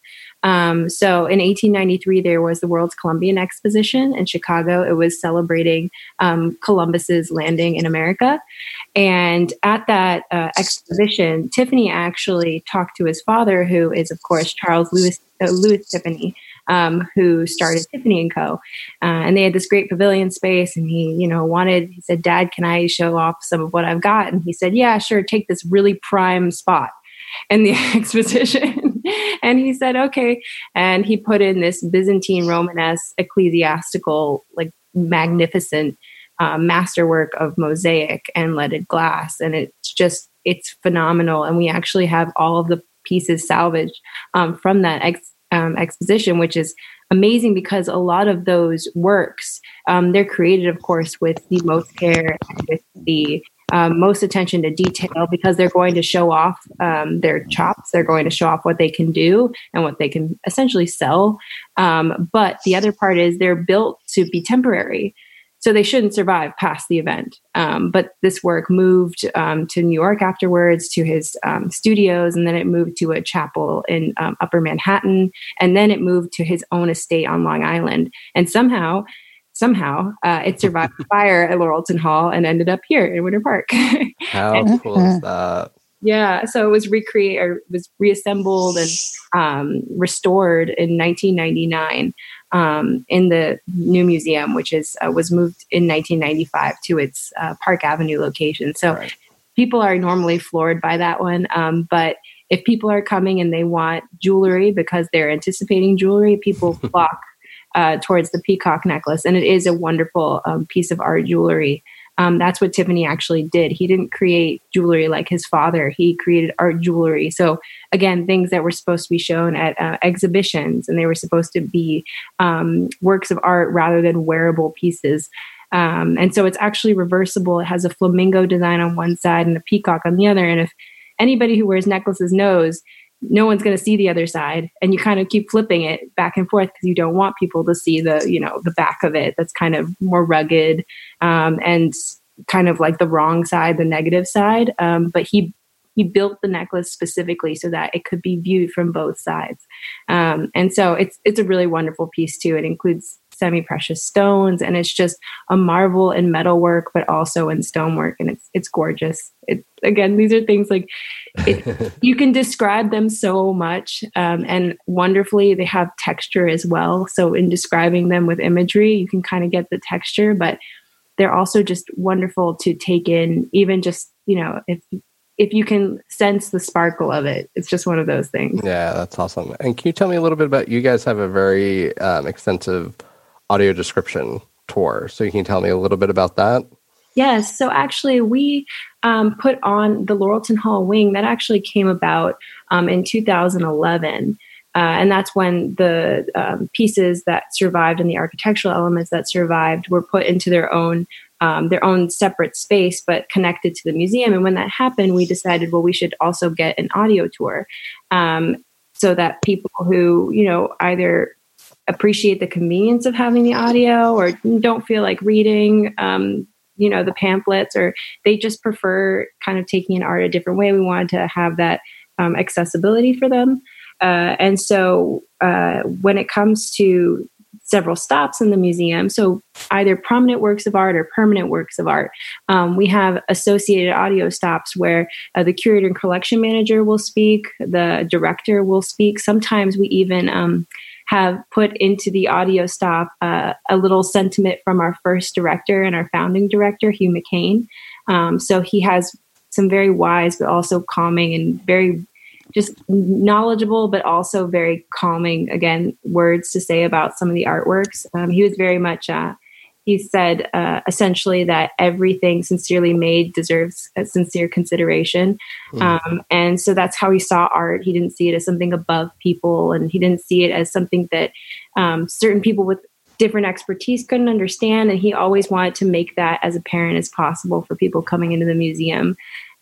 Um, so in 1893, there was the World's Columbian Exposition in Chicago. It was celebrating um, Columbus's landing in America. And at that uh, exposition, Tiffany actually talked to his father, who is, of course, Charles Lewis, uh, Louis Tiffany. Um, who started Tiffany and Co. Uh, and they had this great pavilion space, and he, you know, wanted. He said, "Dad, can I show off some of what I've got?" And he said, "Yeah, sure. Take this really prime spot." in the exposition. and he said, okay. And he put in this Byzantine Romanesque ecclesiastical, like magnificent uh, masterwork of mosaic and leaded glass. And it's just, it's phenomenal. And we actually have all of the pieces salvaged um, from that ex- um, exposition, which is amazing because a lot of those works, um, they're created, of course, with the most care and with the um, most attention to detail because they're going to show off um, their chops. They're going to show off what they can do and what they can essentially sell. Um, but the other part is they're built to be temporary. So they shouldn't survive past the event. Um, but this work moved um, to New York afterwards to his um, studios, and then it moved to a chapel in Upper Manhattan, and then it moved to his own estate on Long Island. And somehow somehow uh, it survived fire at Laurelton Hall and ended up here in Winter Park. How and, cool is that? Yeah, so it was recreated or was reassembled and um, restored in 1999 um, in the new museum, which is uh, was moved in 1995 to its uh, Park Avenue location. So right. people are normally floored by that one, um, but if people are coming and they want jewelry because they're anticipating jewelry, people flock uh, towards the peacock necklace, and it is a wonderful um, piece of art jewelry. Um, that's what Tiffany actually did. He didn't create jewelry like his father. He created art jewelry. So again, things that were supposed to be shown at uh, exhibitions, and they were supposed to be um, works of art rather than wearable pieces. Um, and so it's actually reversible. It has a flamingo design on one side and a peacock on the other. And if anybody who wears necklaces knows no one's going to see the other side and you kind of keep flipping it back and forth because you don't want people to see the you know the back of it that's kind of more rugged um, and kind of like the wrong side the negative side um, but he he built the necklace specifically so that it could be viewed from both sides. Um, and so it's it's a really wonderful piece too. It includes semi precious stones, and it's just a marvel in metalwork, but also in stonework, and it's it's gorgeous. It again, these are things like it, you can describe them so much, um, and wonderfully they have texture as well. So in describing them with imagery, you can kind of get the texture, but they're also just wonderful to take in, even just you know if if you can sense the sparkle of it, it's just one of those things. Yeah, that's awesome. And can you tell me a little bit about you guys have a very um, extensive audio description tour. So you can tell me a little bit about that. Yes. So actually, we um, put on the Laurelton Hall wing that actually came about um, in 2011. Uh, and that's when the um, pieces that survived and the architectural elements that survived were put into their own um, their own separate space, but connected to the museum. And when that happened, we decided, well, we should also get an audio tour, um, so that people who you know either appreciate the convenience of having the audio or don't feel like reading um, you know the pamphlets or they just prefer kind of taking an art a different way. We wanted to have that um, accessibility for them. Uh, and so uh, when it comes to several stops in the museum. So either prominent works of art or permanent works of art. Um, we have associated audio stops where uh, the curator and collection manager will speak the director will speak. Sometimes we even um, have put into the audio stop uh, a little sentiment from our first director and our founding director, Hugh McKean. Um, so he has some very wise, but also calming and very just knowledgeable, but also very calming, again, words to say about some of the artworks. Um, he was very much uh, he said uh, essentially that everything sincerely made deserves a sincere consideration. Mm. Um, and so that's how he saw art. He didn't see it as something above people, and he didn't see it as something that um, certain people with different expertise couldn't understand. And he always wanted to make that as apparent as possible for people coming into the museum.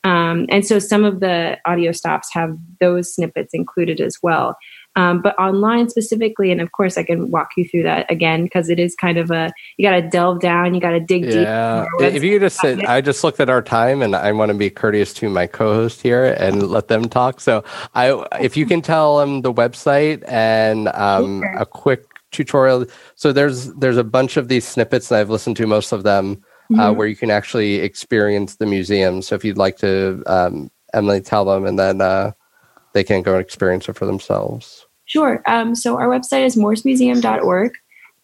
Um, and so some of the audio stops have those snippets included as well. Um, but online specifically, and of course, I can walk you through that again because it is kind of a you got to delve down, you got to dig deep. Yeah. If you could just say, I just looked at our time and I want to be courteous to my co-host here and let them talk. So I, if you can tell them the website and um, a quick tutorial. So there's there's a bunch of these snippets and I've listened to most of them uh, Mhm. where you can actually experience the museum. So if you'd like to, um, Emily, tell them and then uh, they can go and experience it for themselves. Sure. Um, so our website is morsemuseum.org.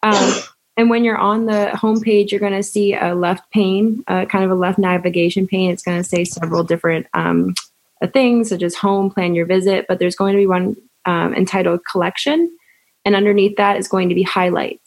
Um, and when you're on the homepage, you're going to see a left pane, uh, kind of a left navigation pane. It's going to say several different um, uh, things, such as home, plan your visit. But there's going to be one um, entitled collection. And underneath that is going to be highlights.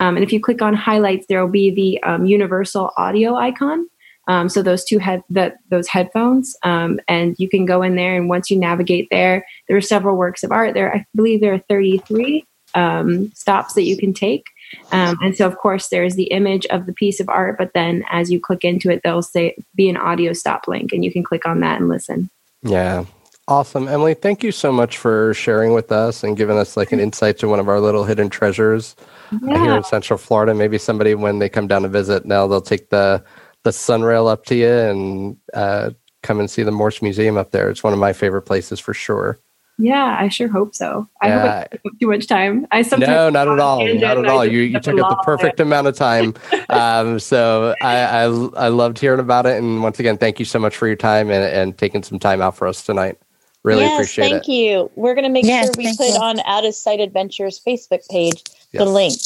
Um, and if you click on highlights, there will be the um, universal audio icon. Um, so those two head those headphones, um, and you can go in there. And once you navigate there, there are several works of art. There, I believe, there are 33 um, stops that you can take. Um, and so, of course, there's the image of the piece of art. But then, as you click into it, they'll say be an audio stop link, and you can click on that and listen. Yeah. Awesome. Emily, thank you so much for sharing with us and giving us like an insight to one of our little hidden treasures uh, here in Central Florida. Maybe somebody, when they come down to visit, now they'll take the the sunrail up to you and uh, come and see the Morse Museum up there. It's one of my favorite places for sure. yeah, I sure hope so. I Yeah. hope I too much time. I sometimes no, not at all. Not at all. You you took up the perfect amount of time. Um, so I, I I loved hearing about it. And once again, thank you so much for your time and, and taking some time out for us tonight. Really yes, appreciate thank it. Thank you. We're going to make Yes, sure we put you. on Out of Sight Adventures Facebook page the Yes, link.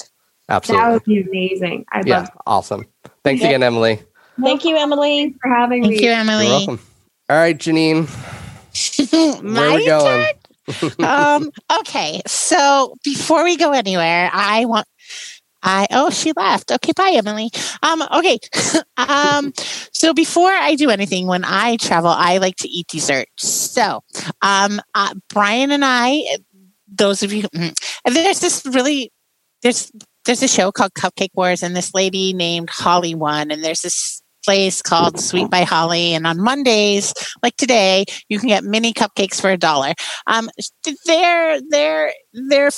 Absolutely. That would be amazing. I'd yeah. love Awesome. Thanks again, Emily. Thank you, Emily. for having Thank me. Thank you, Emily. You're welcome. All right, Janine, where are My we going? um, okay, so before we go anywhere, I want I oh she left. Okay, bye Emily. Um, okay. um, so before I do anything, when I travel, I like to eat desserts. So, um, uh, Brian and I, those of you, mm, and there's this really there's there's a show called Cupcake Wars, and this lady named Holly won, and there's this place called Sweet by Holly, and on Mondays, like today, you can get mini cupcakes for a dollar. Um, they're they're they're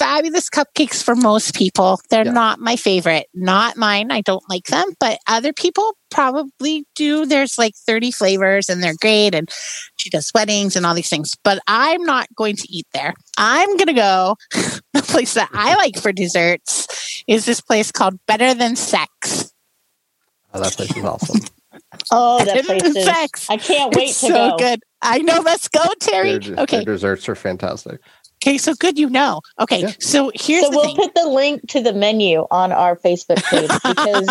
fabulous cupcakes for most people. They're Yeah. not my favorite, not mine. I don't like them, but other people probably do. There's like 30 flavors, and they're great. And she does weddings and all these things. But I'm not going to eat there. I'm gonna go. the place that I like for desserts is this place called Better Than Sex. Oh, that place is awesome. Oh, that Better place Than is. Sex. I can't wait it's to so go. good. I know. Let's go, Terry. Their, okay. their desserts are fantastic. Okay. So good. You know. Okay. Yeah. So here's So the we'll thing. put the link to the menu on our Facebook page because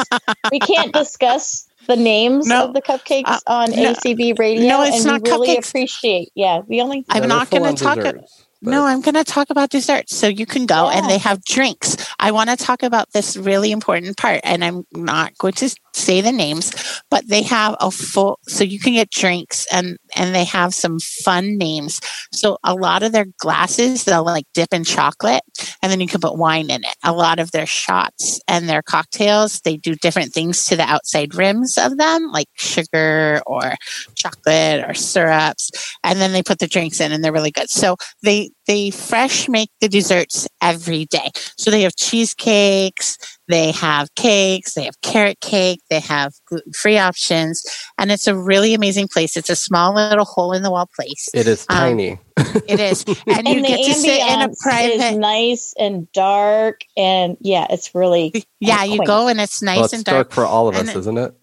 we can't discuss the names No. of the cupcakes Uh, on no. ACB radio. No, it's and not we really cupcakes. appreciate. Yeah, we only. I'm not going to talk. desserts, but- No, I'm going to talk about desserts. So you can go and they have drinks. I want to talk about this really important part, and I'm not going to say the names, but they have a full. So you can get drinks, and and they have some fun names. So a lot of their glasses they'll like dip in chocolate, and then you can put wine in it. A lot of their shots and their cocktails they do different things to the outside rims of them, like sugar or chocolate or syrups, and then they put the drinks in, and they're really good. So they they fresh make the desserts every day. So they have cheesecakes, they have cakes, they have carrot cake, they have gluten free options, and it's a really amazing place. It's a small little hole in the wall place. It is Um, tiny. It is, and, you And the get to sit in a ambiance is private. nice and dark, and yeah, it's really Yeah, you quaint. go and it's nice well, it's and dark. dark. for all of And us, it- isn't it?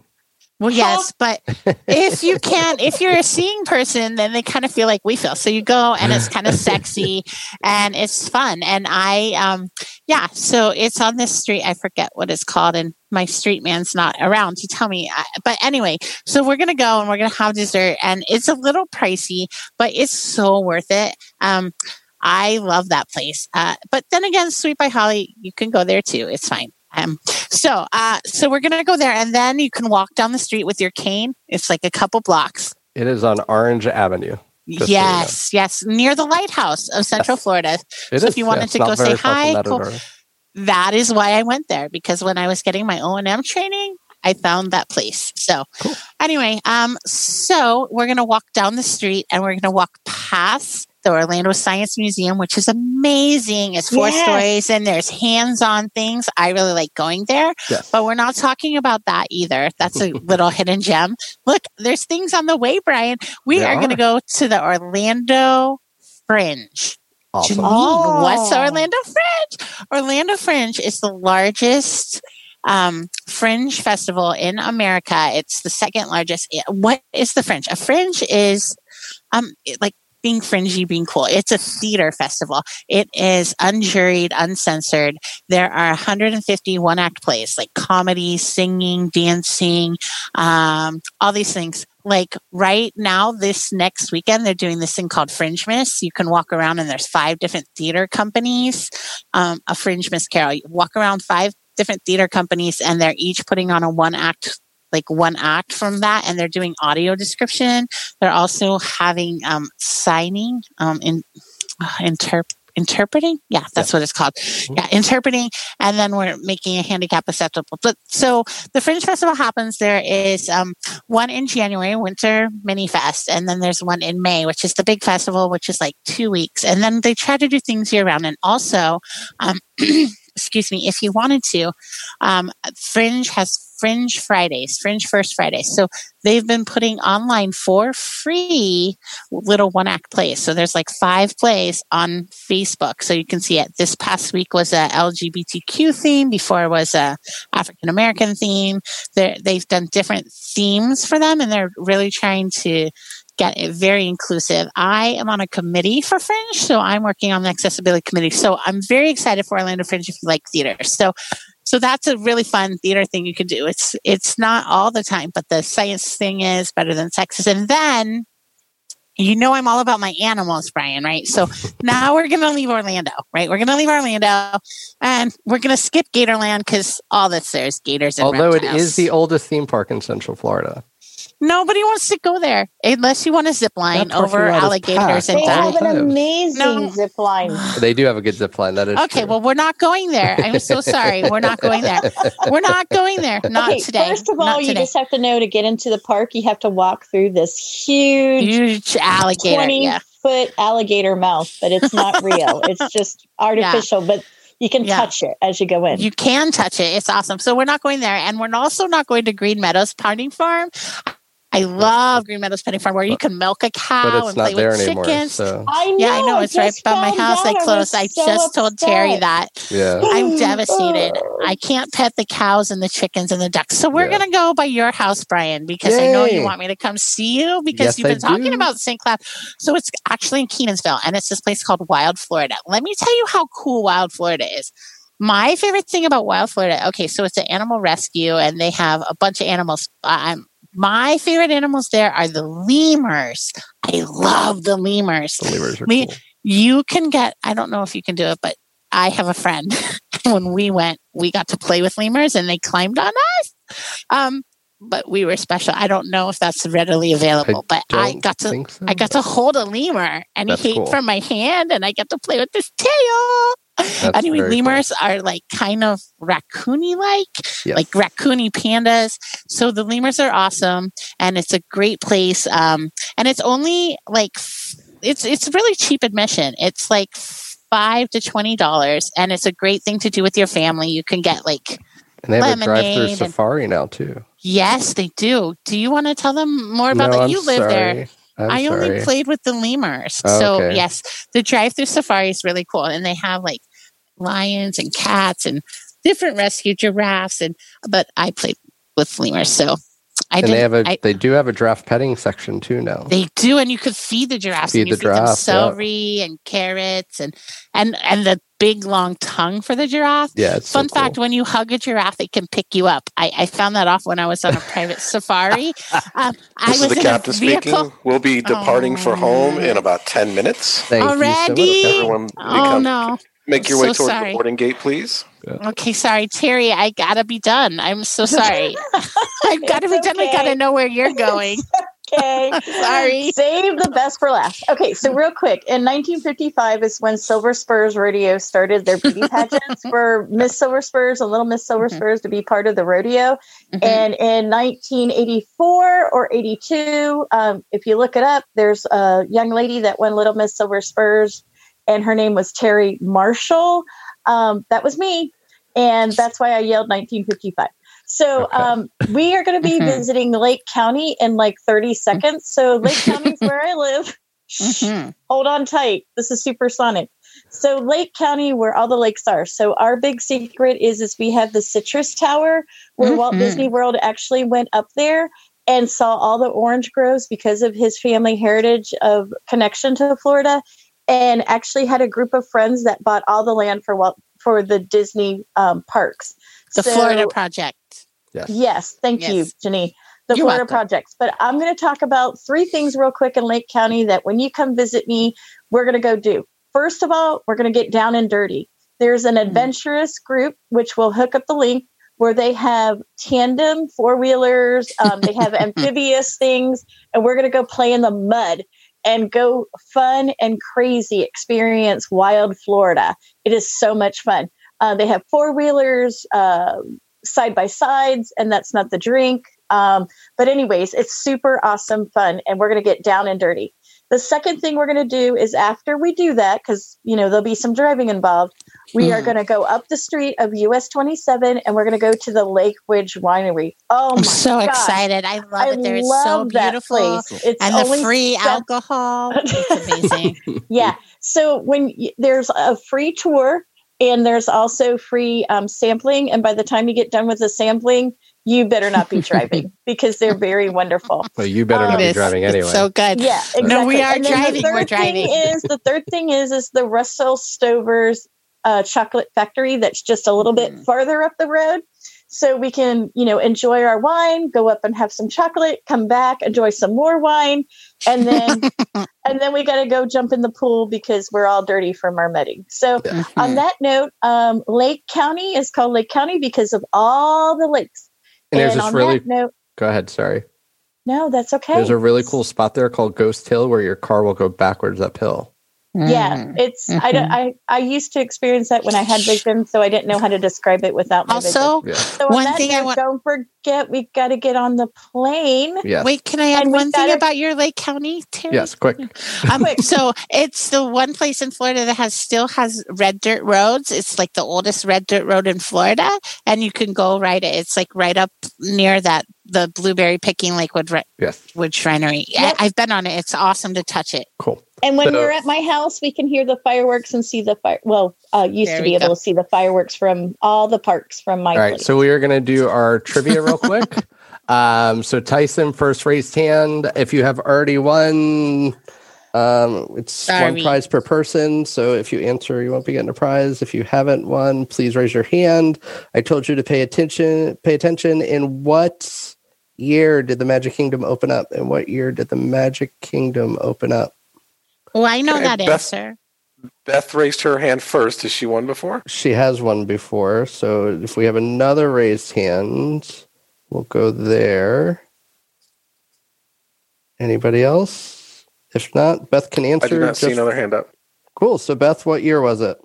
Well, yes, but if you can't, if you're a seeing person, then they kind of feel like we feel. So you go and it's kind of sexy and it's fun. And I, um, yeah, so it's on this street. I forget what it's called, and my street man's not around to tell me. But anyway, so we're gonna go and we're gonna have dessert, and it's a little pricey, but it's so worth it. Um, I love that place. Uh, but then again, Sweet by Holly, you can go there too. It's fine. Um, so, uh, so we're gonna go there, and then you can walk down the street with your cane. It's like a couple blocks. It is on Orange Avenue. Just so you know. yes, yes, near the lighthouse of Central Yes. Florida. It So if is, you wanted to go say very far from hi, cool. That is why I went there because when I was getting my O and M training, I found that place. So, Cool. anyway, um, so we're gonna walk down the street and we're gonna walk past the Orlando Science Museum, which is amazing. It's four Yes. stories and there's hands-on things. I really like going there. Yes. But we're not talking about that either. That's a little hidden gem. Look, there's things on the way, Brian. We There are, going to go to the Orlando Fringe. Awesome. Oh. what's the Orlando Fringe? Orlando Fringe is the largest um, fringe festival in America. It's the second largest. What is the fringe? A fringe is um, like being fringy, being cool. It's a theater festival. It is unjuried, uncensored. There are 150 one act plays like comedy, singing, dancing, um, all these things. Like right now, this next weekend, they're doing this thing called Fringe Miss. You can walk around and there's five different theater companies. Um, a Fringe Miss Carol. You walk around five different theater companies and they're each putting on a one act like one act from that and they're doing audio description. They're also having um signing um in uh, interp interpreting? Yeah that's what it's called. Yeah. Interpreting and then we're making a handicap acceptable. But so the fringe festival happens there is um one in january winter mini fest and then there's one in may which is the big festival which is like two weeks. And then they try to do things year round and also um excuse me if you wanted to um fringe has fringe fridays fringe first fridays so they've been putting online for free little one act plays. So there's like five plays on Facebook. So you can see it. This past week was a LGBTQ theme. Before was a African American theme. They're, they've done different themes for them and they're really trying to get it very inclusive. I am on a committee for Fringe, so I'm working on the accessibility committee. So I'm very excited for Orlando Fringe if you like theater. So so that's a really fun theater thing you can do. It's it's not all the time, but the science thing is better than Texas. And then you know I'm all about my animals, Brian, right? So now we're gonna leave Orlando, right? We're gonna leave Orlando and we're gonna skip Gatorland because all that's there is gators and Although it reptiles. is the oldest theme park in Central Florida. Nobody wants to go there unless you want to zip line over alligators and They all die. have an amazing No. zip line. They do have a good zip line. That is Okay, true. well, we're not going there. I'm so sorry. We're not going there. We're not going there. Not okay, today. first of all, Not you today. just have to know to get into the park, you have to walk through this huge huge alligator. 20 Yeah. foot alligator mouth, but it's not real. it's just artificial, but you can Yeah. touch it as you go in. You can touch it. It's awesome. So we're not going there. And we're also not going to Green Meadows Pounding Farm. I love Green Meadows Pounding Farm where you can milk a cow but it's and not play there with anymore. chickens. So I know. Yeah, I know. It's right by my house. I was closed. I so just told Terry that. yeah. I'm devastated. I can't pet the cows and the chickens and the ducks. So we're Yeah. going to go by your house, Brian, because I know you want me to come see you because Yes, you've I been talking do. about St. Cloud. So it's actually in Kenansville and it's this place called Wild Florida. Let me tell you how cool Wild Florida is. My favorite thing about Wild Florida, okay, so it's an animal rescue and they have a bunch of animals. Um, my favorite animals there are the lemurs. I love the lemurs The lemurs are We- cool. you can get i don't know if you can do it but i have a friend when we went we got to play with lemurs and they climbed on us um but we were special i don't know if that's readily available but i got to so. I got to hold a lemur and That's he ate cool. from my hand and i got to play with his tail That's anyway very cool. lemurs are like kind of raccoony like Yes. like raccoony pandas. So the lemurs are awesome, and it's a great place. Um, and it's only like it's it's really cheap admission. It's like five to twenty dollars, and it's a great thing to do with your family. You can get like and they have a drive-through safari now too. yes, they do. Do you want to tell them more about no, that? I'm You live sorry. there. I'm I only sorry. played with the lemurs. Oh, so okay. yes, the drive-through safari is really cool, and they have like lions and cats and different rescue giraffes. And but I played with lemurs, so I and they have a I, they do have a giraffe petting section too now. they do, and you could feed the giraffes. Feed and you the feed them giraffe, yeah. celery and carrots and and and the big long tongue for the giraffe. yeah, it's so Fun fact: cool. when you hug a giraffe, it can pick you up. I, I found that off when I was on a private safari. Um, I This was is the in captain a vehicle. speaking. We'll be departing for home in Oh. about 10 minutes. Thank you so much. Already? Everyone Oh no! Make your I'm way so towards sorry. the boarding gate, please. Okay, sorry, Terry. I gotta be done. I'm so sorry. I've gotta be It's done. I gotta know where you're going. Okay. Sorry. Save the best for last. Okay, so real quick, in 1955 is when Silver Spurs Rodeo started their beauty pageants for Miss Silver Spurs and Little Miss Silver Mhm. Spurs to be part of the rodeo. Mhm. And in 1984 or 82, um, if you look it up, there's a young lady that won Little Miss Silver Spurs, and her name was Terry Marshall. Um, that was me, and that's why I yelled 1955. So Okay. um, we are going to be Mhm. visiting Lake County in like 30 seconds. So Lake County is where I live. Mhm. Hold on tight. This is supersonic. So Lake County, where all the lakes are. So our big secret is is we have the Citrus Tower, where Walt Mhm. Disney World actually went up there and saw all the orange groves because of his family heritage of connection to Florida, and actually had a group of friends that bought all the land for Walt for the Disney um, parks. The So- Florida Project. Yes. Yes, thank you, Yes. Jenny. The You're Florida welcome. projects. But I'm going to talk about three things real quick in Lake County that when you come visit me, we're going to go do. First of all, we're going to get down and dirty. There's an Mhm. adventurous group, which will hook up the link, where they have tandem four wheelers, um, they have amphibious things, and we're going to go play in the mud and go fun and crazy experience wild Florida. It is so much fun. Uh, they have four wheelers, uh, side by sides, and that's not the drink. Um, but, anyways, it's super awesome fun, and we're to get down and dirty. The second thing we're going to do is after we do that, because you know there'll be some driving involved, we are Mhm. going to go up the street of US 27, and we're going to go to the Lake Ridge Winery. Oh my I'm so gosh. excited. I love I it there. It's so beautiful. It's And the free alcohol. It's amazing. yeah. So when y- there's a free tour and there's also free um, sampling, and by the time you get done with the sampling, you better not be driving because they're very wonderful. Well, you better Um, not be is. driving It's anyway. so good. Yeah, exactly. No, we are driving. The We're driving. Thing is the third thing is is the Russell Stover's uh, chocolate factory that's just a little bit Mhm. farther up the road. So we can, you know, enjoy our wine, go up and have some chocolate, come back, enjoy some more wine, and then and then we got to go jump in the pool because we're all dirty from our mudding. So on Mhm. that note, um, Lake County is called Lake County because of all the lakes. And there's this really note, go ahead, sorry. no, that's okay. There's a really cool spot there called Ghost Hill where your car will go backwards uphill. Yeah, Mhm. it's I, don't- I I used to experience that when I had vision, so I didn't know how to describe it without my vision. Also, Yeah. So on one that thing I want- don't forget we got to get on the plane. Yes. wait, can I add one thing gotta- about your Lake County, Terry? Yes, quick. Um, Quick. so it's the one place in Florida that has still has red dirt roads. It's like the oldest red dirt road in Florida, and you can go ride it. It's like right up near that the blueberry picking Lakewood Re- Yes. Wood Shrinery. Yep. I, I've been on it. It's awesome to touch it. Cool. And when So- we're at my house, we can hear the fireworks and see the fire. Well, uh, used to be able go. to see the fireworks from all the parks from my All right. place. So we are going to do our trivia real quick. Um, so Tyson, first raised hand. If you have already won, um, it's one prize per person. So if you answer, you won't be getting a prize. If you haven't won, please raise your hand. I told you to pay attention. Pay attention. In what year did the Magic Kingdom open up? And what year did the Magic Kingdom open up? Well, I know Okay, that Beth- answer. Beth raised her hand first. Has she won before? She has one before. So if we have another raised hand, we'll go there. Anybody else? If not, Beth can answer. I did not see another hand up. Cool. So Beth, what year was it?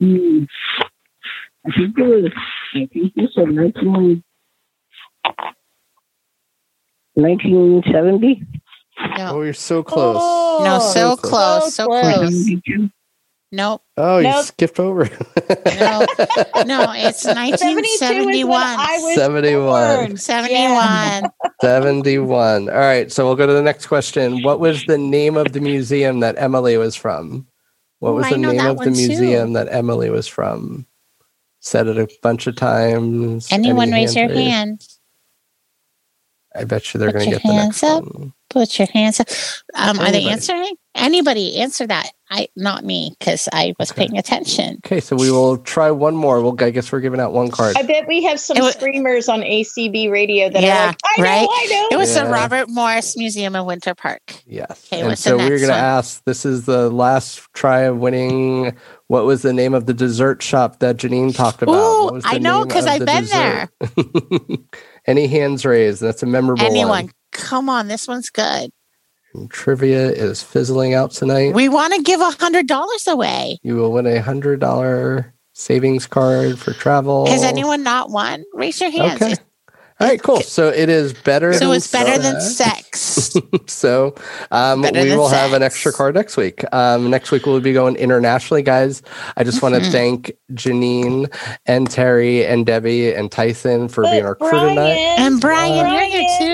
Hmm. I think it was, I think you said 19, 1970, No, Oh, you're so close. Oh, no, so so close, so close. close. Nope, Oh, you Nope. skipped over. no, no. It's 72 is when I 1971. 71. 71. 71. All right. So we'll go to the next question. What was the name of the museum that Emily was from? What Oh, was I the name of the one too. museum that Emily was from? Said it a bunch of times. Anyone Any raise your raised? hand? I bet you they're going to get the next hands up. one. Put your hands up. Um, are they answering? Anybody answer that? I not me because I was Okay. paying attention. Okay, so we will try one more. We'll I guess we're giving out one card. I bet we have some It wa- screamers on ACB radio that Yeah, are like, I know. I know. It was Yeah. the Robert Morris Museum of Winter Park. Yes. Okay, and so we're going to ask this is the last try of winning. What was the name of the dessert shop that Janine talked about? Ooh, What was the I know because I've been dessert? there. Any hands raised? That's a memorable one. Anyone? one. Come on, this one's good. Trivia is fizzling out tonight. We want to give a hundred dollars away. you will win a hundred dollar savings card for travel. Has anyone not won? Raise your hands. Okay. All right, cool. So it is better. So than it's better than sex. sex. so um, we than will have an extra card next week. Um, next week we'll be going internationally, guys. I just want to Mhm. thank Janine and Terry and Debbie and Tyson for being our But crew tonight. Brian, and Brian, you're here too.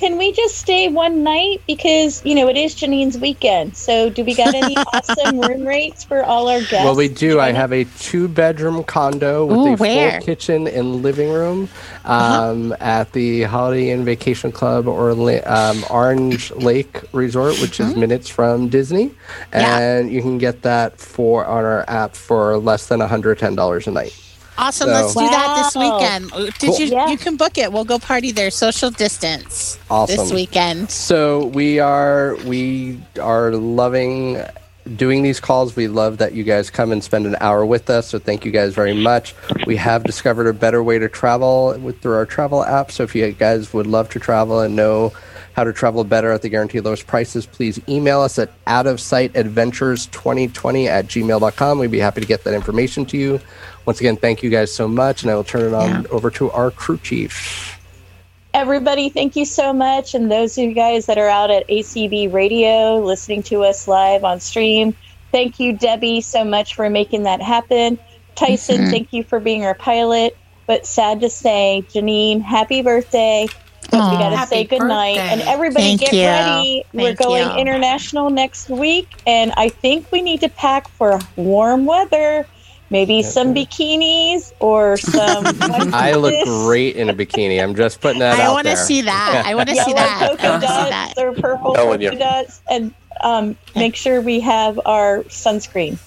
Can we just stay one night because you know it is Janine's weekend? So do we got any awesome room rates for all our guests? Well, we do. I have a two bedroom condo with Ooh, a where? Uh-huh. full kitchen and living room um, at the Holiday Inn Vacation Club or um, Orange Lake Resort, which is minutes from Disney. Mm-hmm. Yeah. And you can get that for on our app for less than $110 a night. Awesome. So- Let's do that this weekend. Uh, Did Cool. you? Yeah. You can book it. We'll go party there. Social distance Awesome. this weekend. So we are we are loving doing these calls. We love that you guys come and spend an hour with us. So thank you guys very much. We have discovered a better way to travel with through our travel app. So if you guys would love to travel and know how to travel better at the guaranteed lowest prices, please email us at out of sight adventures 2020 at gmail.com. We'd be happy to get that information to you. Once again, thank you guys so much. And I will turn it on over to our crew chief. Everybody, thank you so much. And those of you guys that are out at ACB Radio listening to us live on stream, thank you, Debbie, so much for making that happen. Tyson, Mhm. thank you for being our pilot. But sad to say, Janine, happy birthday. But we got to say goodnight. Birthday. And everybody Thank get you. ready. Thank We're going you. international next week. And I think we need to pack for warm weather. Maybe some bikinis or some. I look great in a bikini. I'm just putting that I out want to there. see that. I want to see Yellow that. I polka want to see that. dots or purple Telling polka dots, and um, make sure we have our sunscreen.